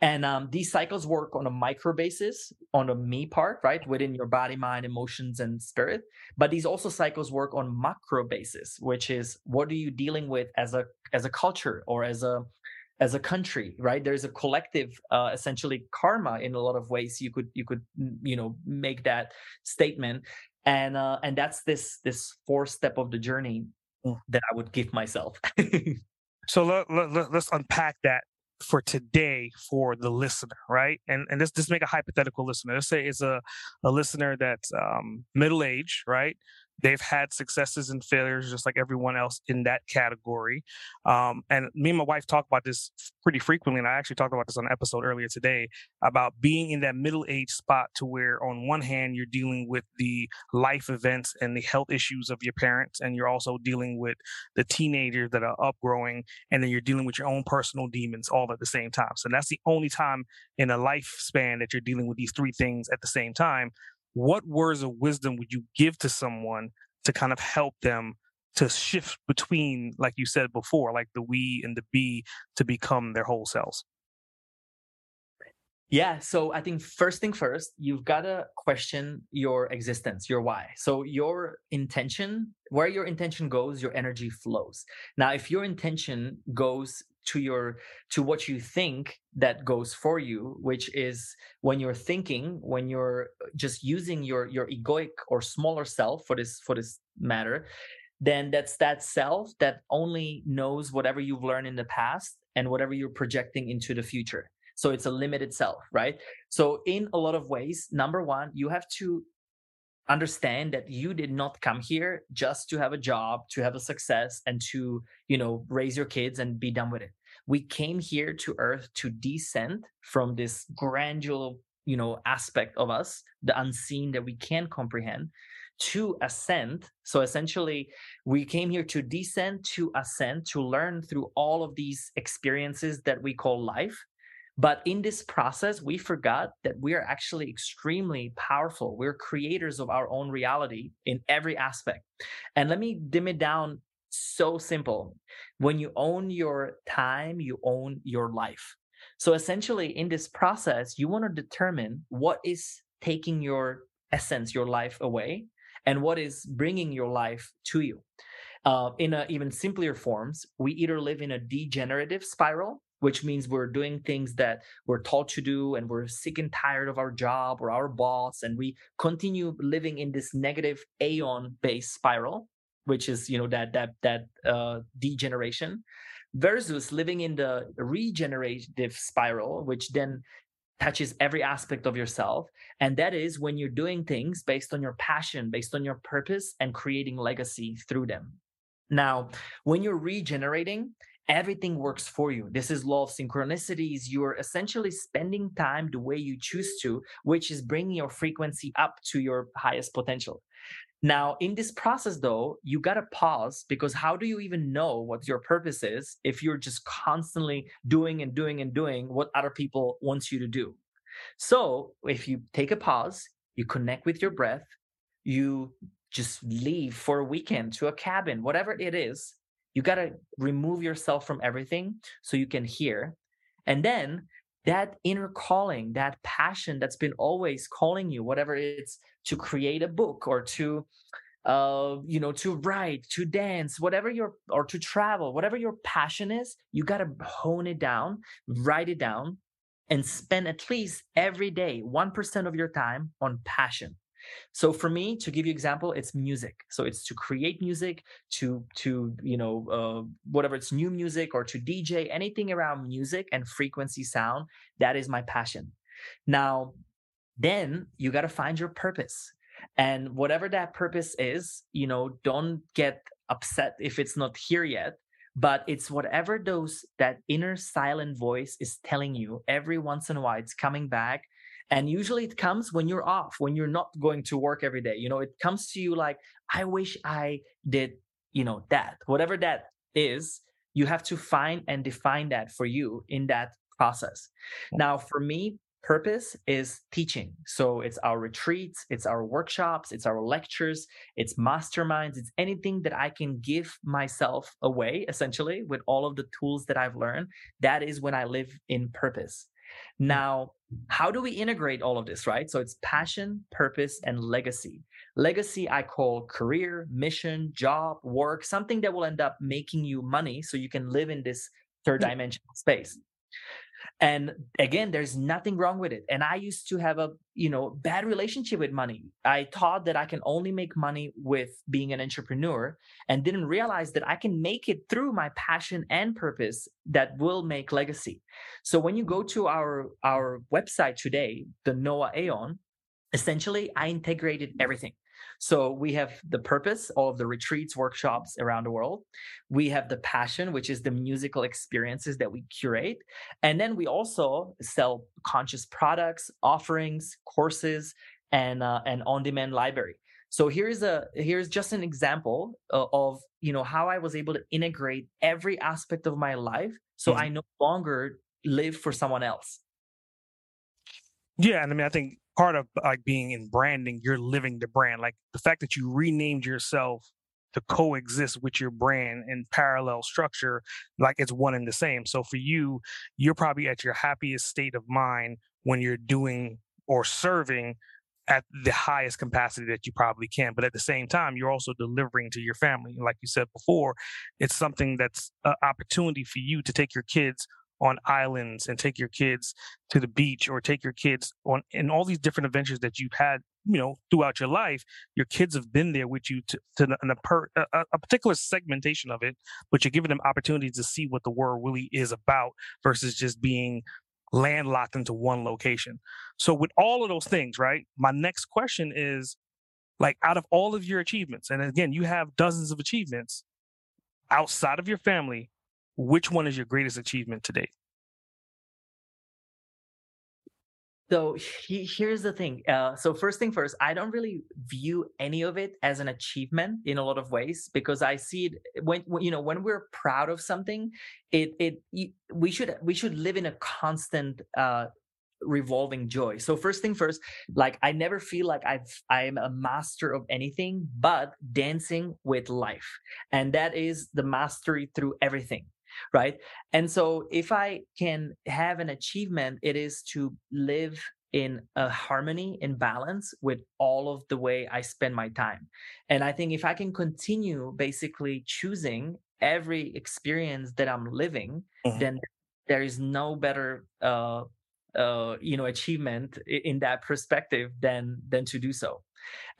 And um, these cycles work on a micro basis, on the me part, right, within your body, mind, emotions, and spirit. But these also cycles work on macro basis, which is what are you dealing with as a as a culture or as a as a country right there's a collective uh, essentially karma in a lot of ways you could you could you know make that statement and uh, and that's this this fourth step of the journey mm. that i would give myself so let, let, let's unpack that for today for the listener, right? And and let's just make a hypothetical listener. Let's say it's a, a listener that's um, middle age, right? They've had successes and failures just like everyone else in that category. Um, and me and my wife talk about this pretty frequently. And I actually talked about this on an episode earlier today about being in that middle age spot to where, on one hand, you're dealing with the life events and the health issues of your parents, and you're also dealing with the teenagers that are upgrowing, and then you're dealing with your own personal demons all at the same time. So that's the only time in a lifespan that you're dealing with these three things at the same time what words of wisdom would you give to someone to kind of help them to shift between, like you said before, like the we and the be to become their whole selves? Yeah. So I think first thing first, you've got to question your existence, your why. So your intention, where your intention goes, your energy flows. Now, if your intention goes to your to what you think that goes for you which is when you're thinking when you're uh, just using your your egoic or smaller self for this for this matter then that's that self that only knows whatever you've learned in the past and whatever you're projecting into the future. So it's a limited self right? So in a lot of ways number one you have to understand that you did not come here just to have a job to have a success and to you know raise your kids and be done with it. We came here to earth to descend from this granular you know aspect of us the unseen that we can comprehend to ascend. So essentially we came here to descend to ascend to learn through all of these experiences that we call life but in this process, we forgot that we are actually extremely powerful. We're creators of our own reality in every aspect. And let me dim it down so simple. When you own your time, you own your life. So essentially, in this process, you want to determine what is taking your essence, your life away, and what is bringing your life to you. Uh, in a, even simpler forms, we either live in a degenerative spiral, which means we're doing things that we're taught to do and we're sick and tired of our job or our boss and we continue living in this negative aeon based spiral which is you know that that that uh, degeneration versus living in the regenerative spiral which then touches every aspect of yourself. And that is when you're doing things based on your passion based on your purpose and creating legacy through them. Now when you're regenerating everything works for you. This is law of synchronicities. You're essentially spending time the way you choose to, which is bringing your frequency up to your highest potential. Now, in this process, though, you got to pause because how do you even know what your purpose is if you're just constantly doing and doing and doing what other people want you to do? So, if you take a pause, you connect with your breath, you just leave for a weekend to a cabin, whatever it is, you got to remove yourself from everything so you can hear. And then that inner calling, that passion that's been always calling you, whatever it's to create a book or to uh you know to write to dance whatever your or to travel whatever your passion is you got to hone it down write it down and spend at least every day 1% of your time on passion so for me, to give you example, it's music. So it's to create music, to to you know uh, whatever it's new music or to DJ, anything around music and frequency sound. That is my passion. Now, then you got to find your purpose, and whatever that purpose is, you know, don't get upset if it's not here yet but it's whatever those that inner silent voice is telling you every once in a while it's coming back and usually it comes when you're off, when you're not going to work every day. You know, it comes to you like, I wish I did, you know, that. Whatever that is, you have to find and define that for you in that process. Now, for me, purpose is teaching. So it's our retreats, it's our workshops, it's our lectures, it's masterminds, it's anything that I can give myself away essentially with all of the tools that I've learned. That is when I live in purpose. Hmm. Now, how do we integrate all of this, right? So it's passion, purpose, and legacy. Legacy, I call career, mission, job, work, something that will end up making you money so you can live in this third dimensional space and again there's nothing wrong with it. And i used to have a you know bad relationship with money. I thought that i can only make money with being an entrepreneur and didn't realize that i can make it through my passion and purpose that will make legacy. So when you go to our our website today the NOA AON essentially i integrated mm. everything so we have the purpose, all of the retreats, workshops around the world. We have the passion, which is the musical experiences that we curate. And then we also sell conscious products, offerings, courses, and uh, an on-demand library. So here's a here's just an example of, of you know how I was able to integrate every aspect of my life. So mm-hmm. I no longer live for someone else. Yeah, and I mean I think part of like being in branding, you're living the brand. Like the fact that you renamed yourself to coexist with your brand in parallel structure, like it's one and the same. So for you, you're probably at your happiest state of mind when you're doing or serving at the highest capacity that you probably can. But at the same time, you're also delivering to your family. Like you said before, it's something that's an opportunity for you to take your kids on islands and take your kids to the beach or take your kids on and all these different adventures that you've had you know throughout your life your kids have been there with you to, to a, per, a, a, particular segmentation of it but you're giving them opportunities to see what the world really is about versus just being landlocked into one location. So with all of those things right my next question is like out of all of your achievements and again you have dozens of achievements outside of your family which one is your greatest achievement to date? So he, here's the thing. Uh, so first thing first, I don't really view any of it as an achievement in a lot of ways because I see it when, when you know when we're proud of something, it it we should we should live in a constant uh, revolving joy. So first thing first, like I never feel like I've I am a master of anything but dancing with life. And that is the mastery through everything right? And so if i can have an achievement it is to live in a harmony in balance with all of the way i spend my time. And i think if i can continue basically choosing every experience that i'm living mm-hmm. then there is no better uh, uh, you know achievement in that perspective than than to do so.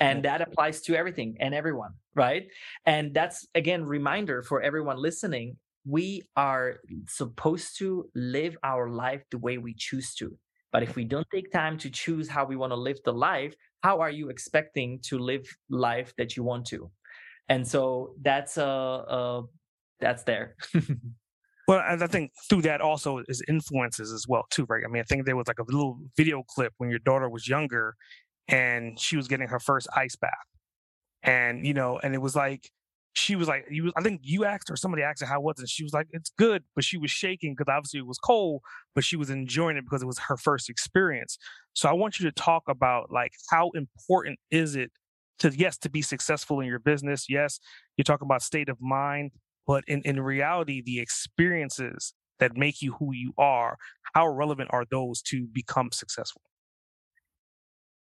And that applies to everything and everyone right? And that's again reminder for everyone listening we are supposed to live our life the way we choose to. But if we don't take time to choose how we want to live the life, how are you expecting to live life that you want to? And so that's uh, uh that's there. well, I think through that also is influences as well too, right? I mean, I think there was like a little video clip when your daughter was younger, and she was getting her first ice bath, and you know, and it was like she was like, you, I think you asked her, somebody asked her how was it. She was like, it's good, but she was shaking because obviously it was cold, but she was enjoying it because it was her first experience. So I want you to talk about like how important is it to yes to be successful in your business. Yes, you talk about state of mind, but in in reality, the experiences that make you who you are, how relevant are those to become successful?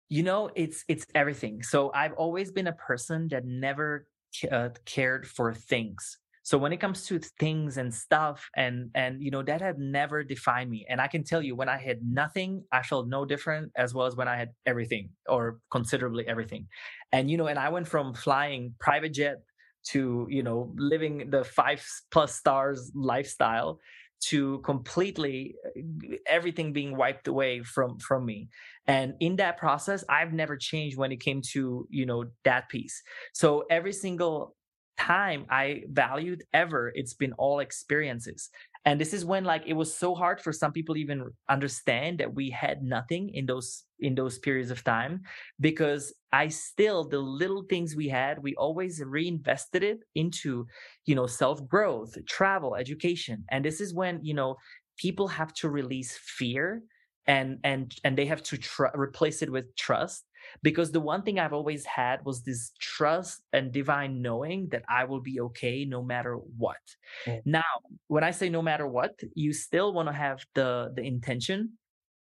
You know, it's it's everything. So I've always been a person that never uh, cared for things. So when it comes to things and stuff and and you know that had never defined me and i can tell you when i had nothing i felt no different as well as when i had everything or considerably everything. And you know and i went from flying private jet to you know living the five plus stars lifestyle to completely uh, everything being wiped away from from me. And in that process i've never changed when it came to you know that piece. So every single time i valued ever it's been all experiences. And this is when like it was so hard for some people even understand that we had nothing in those in those periods of time because i still the little things we had we always reinvested it into you know self growth travel education. And this is when you know people have to release fear and and and they have to tr- replace it with trust because the one thing I've always had was this trust and divine knowing that I will be okay no matter what. Mm. Now, when I say no matter what, you still want to have the the intention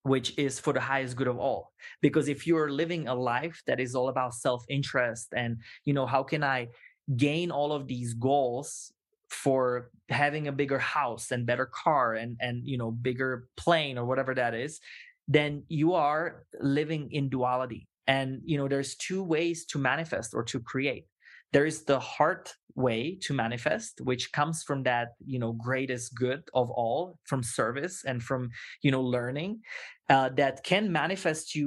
which is for the highest good of all because if you're living a life that is all about self-interest and you know how can i gain all of these goals for having a bigger house and better car and and you know bigger plane or whatever that is then you are living in duality and you know there's two ways to manifest or to create. There is the heart way to manifest which comes from that you know greatest good of all from service and from you know learning uh, that can manifest you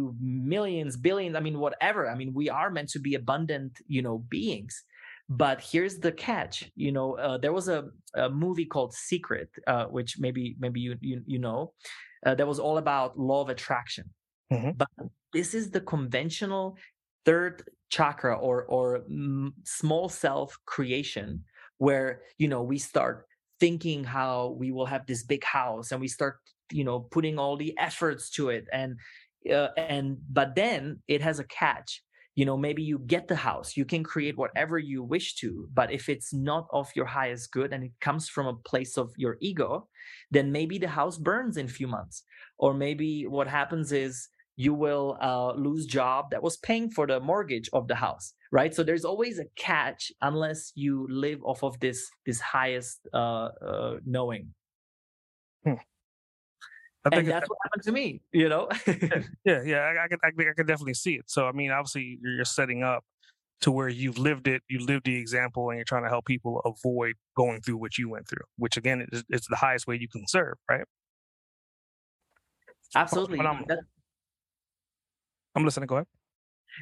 millions billions i mean whatever. I mean we are meant to be abundant you know beings. But here's the catch you know uh, there was a, a, movie called secret uh, which maybe maybe you you, you know uh, that was all about law of attraction. Mm-hmm. but this is the conventional third chakra or or mm, small self creation where you know we start thinking how we will have this big house and we start you know putting all the efforts to it and uh, and but then it has a catch. You know maybe you get the house you can create whatever you wish to but if it's not of your highest good and it comes from a place of your ego then maybe the house burns in a few months. Or maybe what happens is you will uh, lose job that was paying for the mortgage of the house right? So there's always a catch unless you live off of this this highest uh, uh, knowing. Hmm. and that's what happened to me you know? Yeah yeah I, I, can, I, I can definitely see it. So i mean obviously you're setting up to where you've lived it you lived the example and you're trying to help people avoid going through what you went through which again is, is the highest way you can serve right? Absolutely I'm listening. Go ahead.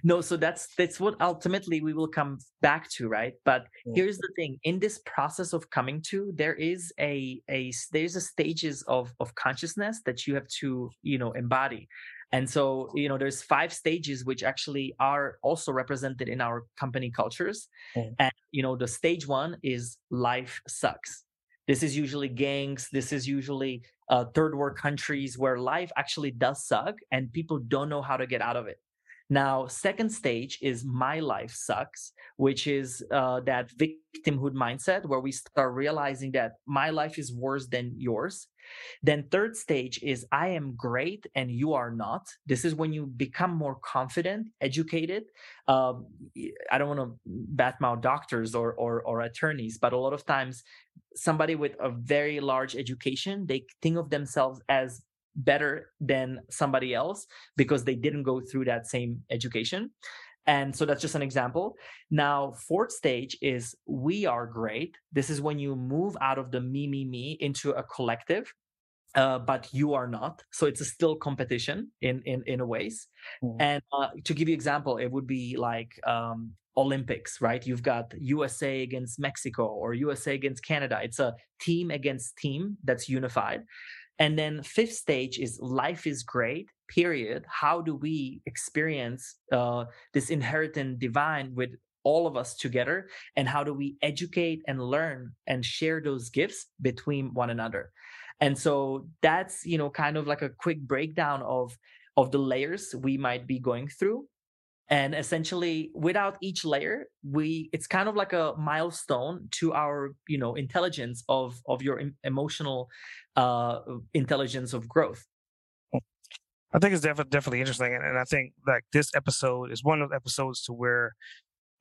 No, so that's that's what ultimately we will come back to, right? But mm. here's the thing: in this process of coming to, there is a a there's a stages of of consciousness that you have to you know embody, and so you know there's five stages which actually are also represented in our company cultures, mm. and you know the stage one is life sucks. This is usually gangs. This is usually uh, third world countries where life actually does suck and people don't know how to get out of it. Now, second stage is my life sucks, which is uh, that victimhood mindset where we start realizing that my life is worse than yours. Then third stage is I am great and you are not. This is when you become more confident, educated. Um, I don't want to badmouth doctors or, or or attorneys, but a lot of times somebody with a very large education, they think of themselves as better than somebody else because they didn't go through that same education. And so that's just an example. Now, fourth stage is we are great. This is when you move out of the me, me, me into a collective. Uh, but you are not, so it's a still competition in in in a ways. Mm. And uh, to give you example, it would be like um, Olympics, right? You've got USA against Mexico or USA against Canada. It's a team against team that's unified. And then fifth stage is life is great, period. How do we experience uh, this inherent divine with all of us together? And how do we educate and learn and share those gifts between one another? And so that's, you know, kind of like a quick breakdown of of the layers we might be going through and essentially without each layer we it's kind of like a milestone to our you know intelligence of of your emotional uh intelligence of growth. I think it's definitely definitely interesting and, and i think like this episode is one of the episodes to where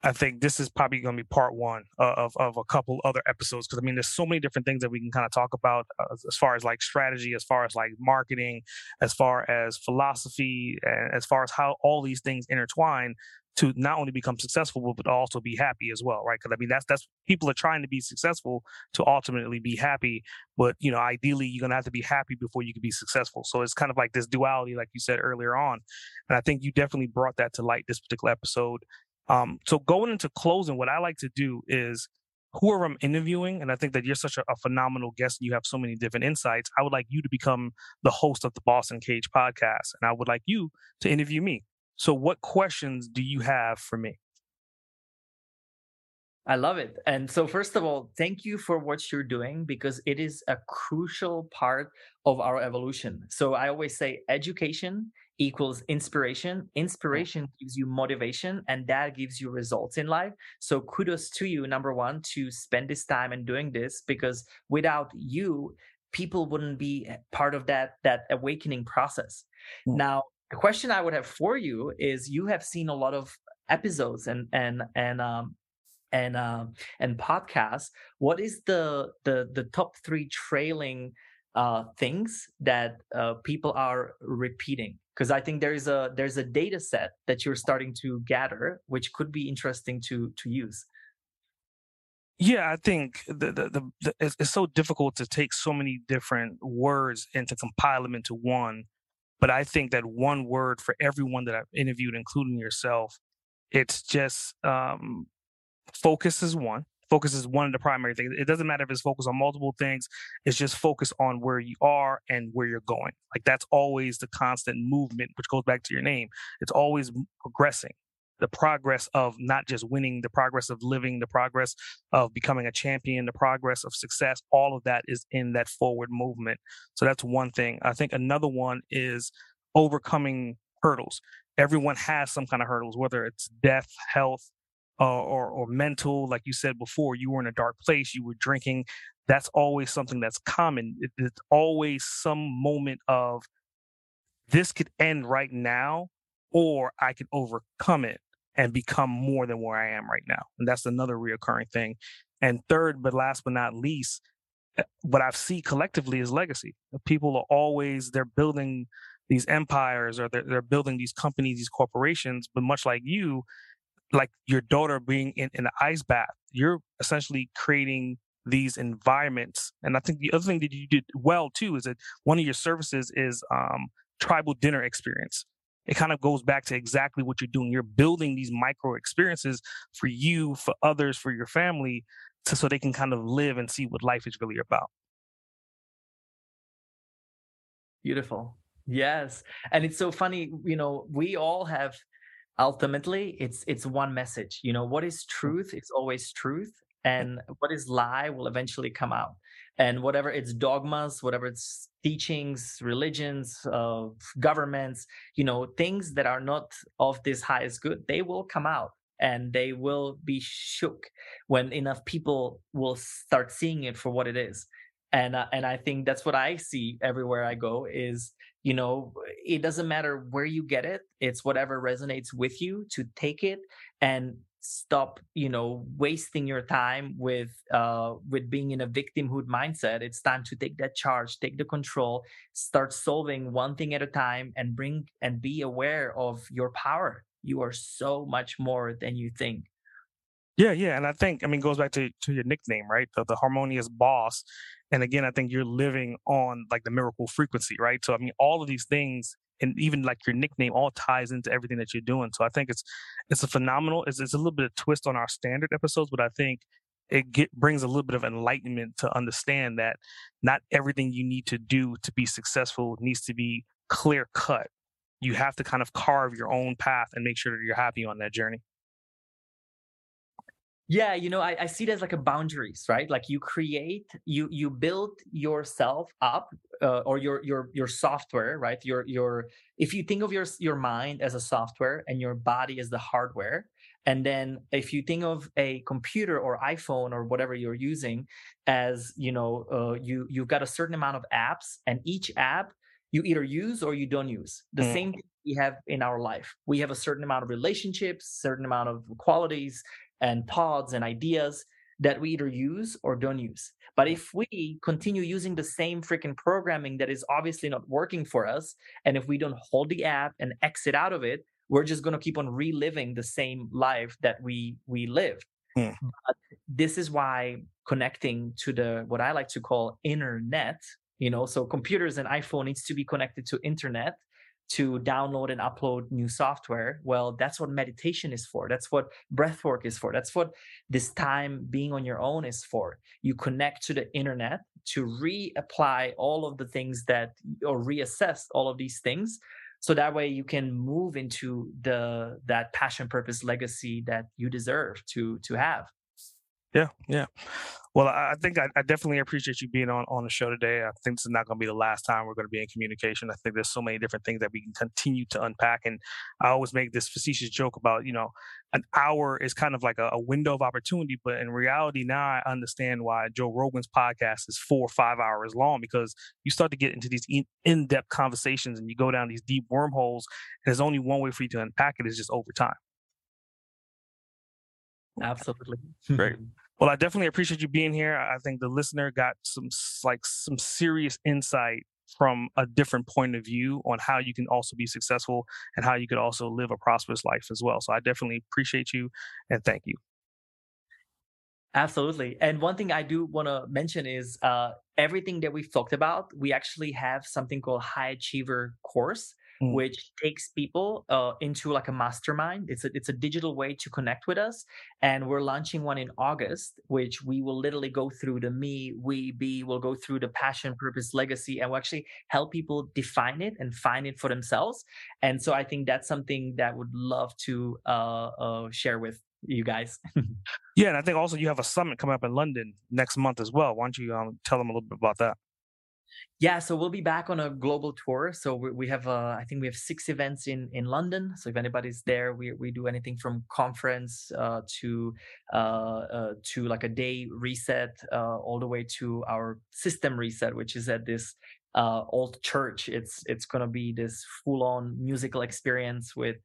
I think this is probably going to be part one of, of a couple other episodes because I mean, there's so many different things that we can kind of talk about uh, as far as like strategy, as far as like marketing, as far as philosophy, and as far as how all these things intertwine to not only become successful but also be happy as well, right? Because I mean, that's that's people are trying to be successful to ultimately be happy, but you know, ideally, you're gonna have to be happy before you can be successful. So it's kind of like this duality, like you said earlier on, and I think you definitely brought that to light this particular episode. Um, so going into closing, what I like to do is whoever I'm interviewing, and I think that you're such a, a, phenomenal guest and you have so many different insights, I would like you to become the host of the Boss Uncaged podcast. And I would like you to interview me. So, what questions do you have for me? I love it. And so, first of all, thank you for what you're doing because it is a crucial part of our evolution. So, I always say education equals inspiration. Inspiration gives you motivation and that gives you results in life. So, kudos to you, number one, to spend this time and doing this because without you, people wouldn't be part of that that awakening process. Mm. Now, the question I would have for you is: you have seen a lot of episodes and and and um and um and podcasts. What is the the the top three trailing uh, things that uh, people are repeating? Because I think there's a there's a data set that you're starting to gather, which could be interesting to to use. Yeah, I think the, the, the, the it's, it's, so difficult to take so many different words and to compile them into one. But I think that one word for everyone that I've interviewed, including yourself, it's just um, focus is one. Focus is one of the primary things. It doesn't matter if it's focused on multiple things. It's just focus on where you are and where you're going. Like that's always the constant movement, which goes back to your name. It's always progressing the progress of not just winning, the progress of living, the progress of becoming a champion, the progress of success, all of that is in that forward movement. So that's one thing. I think another one is overcoming hurdles. Everyone has some kind of hurdles, whether it's death, health, uh, or or mental. Like you said before, you were in a dark place, you were drinking. That's always something that's common. It, it's always some moment of this could end right now, or I could overcome it and become more than where I am right now. And that's another reoccurring thing. And third, but last but not least, eh, what I've seen collectively is legacy. People are always they're building these empires or they're, they're building these companies, these corporations. But much like you, like your daughter being in, in an ice bath, you're essentially creating these environments. And I think the other thing that you did well too is that one of your services is um, tribal dinner experience it kind of goes back to exactly what you're doing. You're building these micro experiences for you, for others, for your family, to, so they can kind of live and see what life is really about. Beautiful. Yes. And it's so funny, you know, we all have ultimately it's it's one message. You know, what is mm. truth is always truth and what is lie will eventually come out and whatever its dogmas whatever its teachings religions uh, governments you know things that are not of this highest good they will come out and they will be shook when enough people will start seeing it for what it is and uh, and i think that's what i see everywhere i go is you know it doesn't matter where you get it it's whatever resonates with you to take it and stop you know wasting your time with uh with being in a victimhood mindset. It's time to take that charge take the control start solving one thing at a time and bring and be aware of your power. You are so much more than you think yeah yeah and i think i mean goes back to to your nickname right the, the harmonious boss and again i think you're living on like the miracle frequency right so i mean all of these things and even like your nickname all ties into everything that you're doing. So I think it's it's a phenomenal. It's, it's a little bit of twist on our standard episodes, but I think it get, brings a little bit of enlightenment to understand that not everything you need to do to be successful needs to be clear cut. You have to kind of carve your own path and make sure that you're happy on that journey. Yeah, you know, I, I see it as like a boundaries, right? Like you create, you you build yourself up, uh, or your your your software, right? Your your if you think of your your mind as a software and your body as the hardware, and then if you think of a computer or iphone or whatever you're using as you know uh, you you've got a certain amount of apps and each app you either use or you don't use the mm. same thing we have in our life we have a certain amount of relationships certain amount of qualities and pods and ideas that we either use or don't use. But if we continue using the same freaking programming that is obviously not working for us, and if we don't hold the app and exit out of it, we're just going to keep on reliving the same life that we we lived. Mm. But this is why connecting to the what I like to call internet, you know, so computers and iPhone needs to be connected to internet to download and upload new software well that's what meditation is for. That's what breath work is for. That's what this time being on your own is for. You connect to the internet to reapply all of the things that or reassess all of these things so that way you can move into the that passion purpose legacy that you deserve to to have Yeah, yeah. Well, I think I, I, definitely appreciate you being on, on the show today. I think this is not going to be the last time we're going to be in communication. I think there's so many different things that we can continue to unpack. And I always make this facetious joke about, you know, an hour is kind of like a, a window of opportunity. But in reality, now I understand why Joe Rogan's podcast is four or five hours long because you start to get into these in depth conversations and you go down these deep wormholes. And there's only one way for you to unpack it is just over time. Absolutely. Great. Well, I definitely appreciate you being here. I think the listener got some like some serious insight from a different point of view on how you can also be successful and how you could also live a prosperous life as well. So I definitely appreciate you and thank you. Absolutely. And one thing I do want to mention is uh, everything that we've talked about, we actually have something called High Achiever course mm. which takes people uh, into like a mastermind. It's a it's a digital way to connect with us, and we're launching one in August, which we will literally go through the me, we, be. We'll go through the passion, purpose, legacy, and we'll actually help people define it and find it for themselves. And so I think that's something that I would love to uh, uh, share with you guys. yeah, and I think also you have a summit coming up in London next month as well. Why don't you um, tell them a little bit about that? Yeah, so we'll be back on a global tour. So we, we have, uh, I think we have six events in in London. So if anybody's there, we we do anything from conference uh, to uh, uh to like a day reset, uh, all the way to our system reset, which is at this uh, old church. It's it's gonna be this full on musical experience with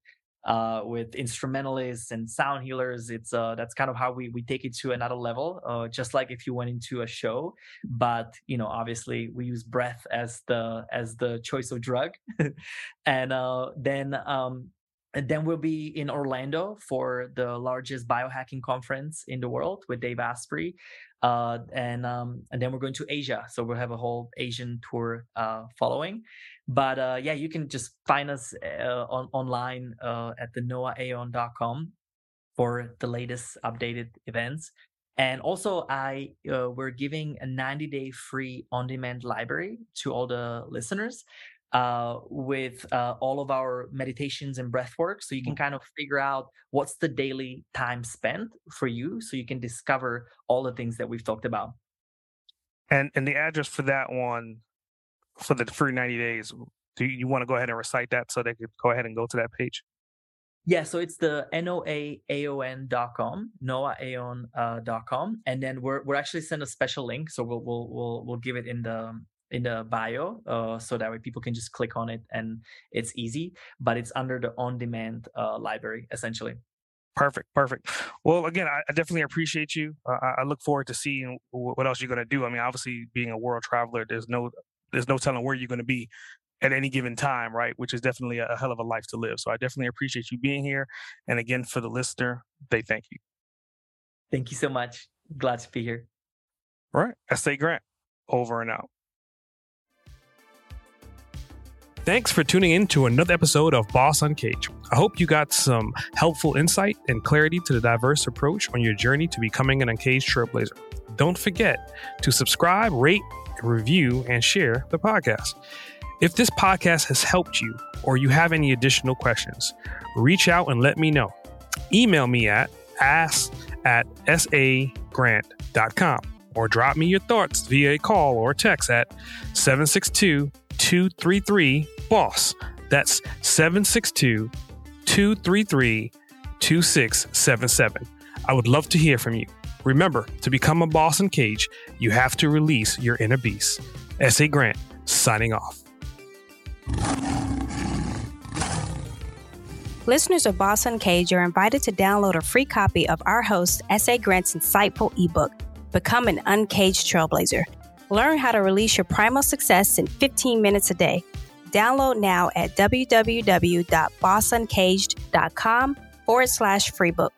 uh, with instrumentalists and sound healers. It's uh, that's kind of how we we take it to another level. Uh, just like if you went into a show, but you know, obviously we use breath as the as the choice of drug, and uh, then um, and then we'll be in Orlando for the largest biohacking conference in the world with Dave Asprey. Uh, and um, and then we're going to Asia, so we'll have a whole Asian tour uh, following. But uh, yeah, you can just find us uh, on online uh, at the noaaon.com for the latest updated events. And also, I uh, we're giving a 90 day free on demand library to all the listeners uh, with uh, all of our meditations and breath work. So you can mm. kind of figure out what's the daily time spent for you so you can discover all the things that we've talked about. And and the address for that one for the free 90 days, do you want to go ahead and recite that so they could go ahead and go to that page? Yeah, so it's the noaaon.com, noaaon.com, uh, and then we're we're actually send a special link, so we'll we'll we'll we'll give it in the in the bio uh, so that way people can just click on it and it's easy but it's under the on-demand uh, library essentially. Perfect perfect. Well again i, I definitely appreciate you. Uh, I, look forward to seeing what else you're going to do. I mean obviously being a world traveler there's no there's no telling where you're going to be at any given time right which is definitely a, a hell of a life to live. So i definitely appreciate you being here and again for the listener they thank you. Thank you so much. Glad to be here. All right S.A. Grant. Over and out. Thanks for tuning in to another episode of Boss Uncaged. I hope you got some helpful insight and clarity to the diverse approach on your journey to becoming an uncaged trailblazer. Don't forget to subscribe, rate, review, and share the podcast. If this podcast has helped you or you have any additional questions, reach out and let me know. Email me at ask at sagrant.com or drop me your thoughts via a call or text at 762 233 BOSS. That's 762 233 2677. I would love to hear from you. Remember, to become a Boss Uncaged, you have to release your inner beast. S.A. Grant, signing off. Listeners of Boss Uncaged are invited to download a free copy of our host, S.A. Grant's insightful ebook, Become an Uncaged Trailblazer. Learn how to release your primal success in 15 minutes a day. Download now at www.bossuncaged.com forward slash free book.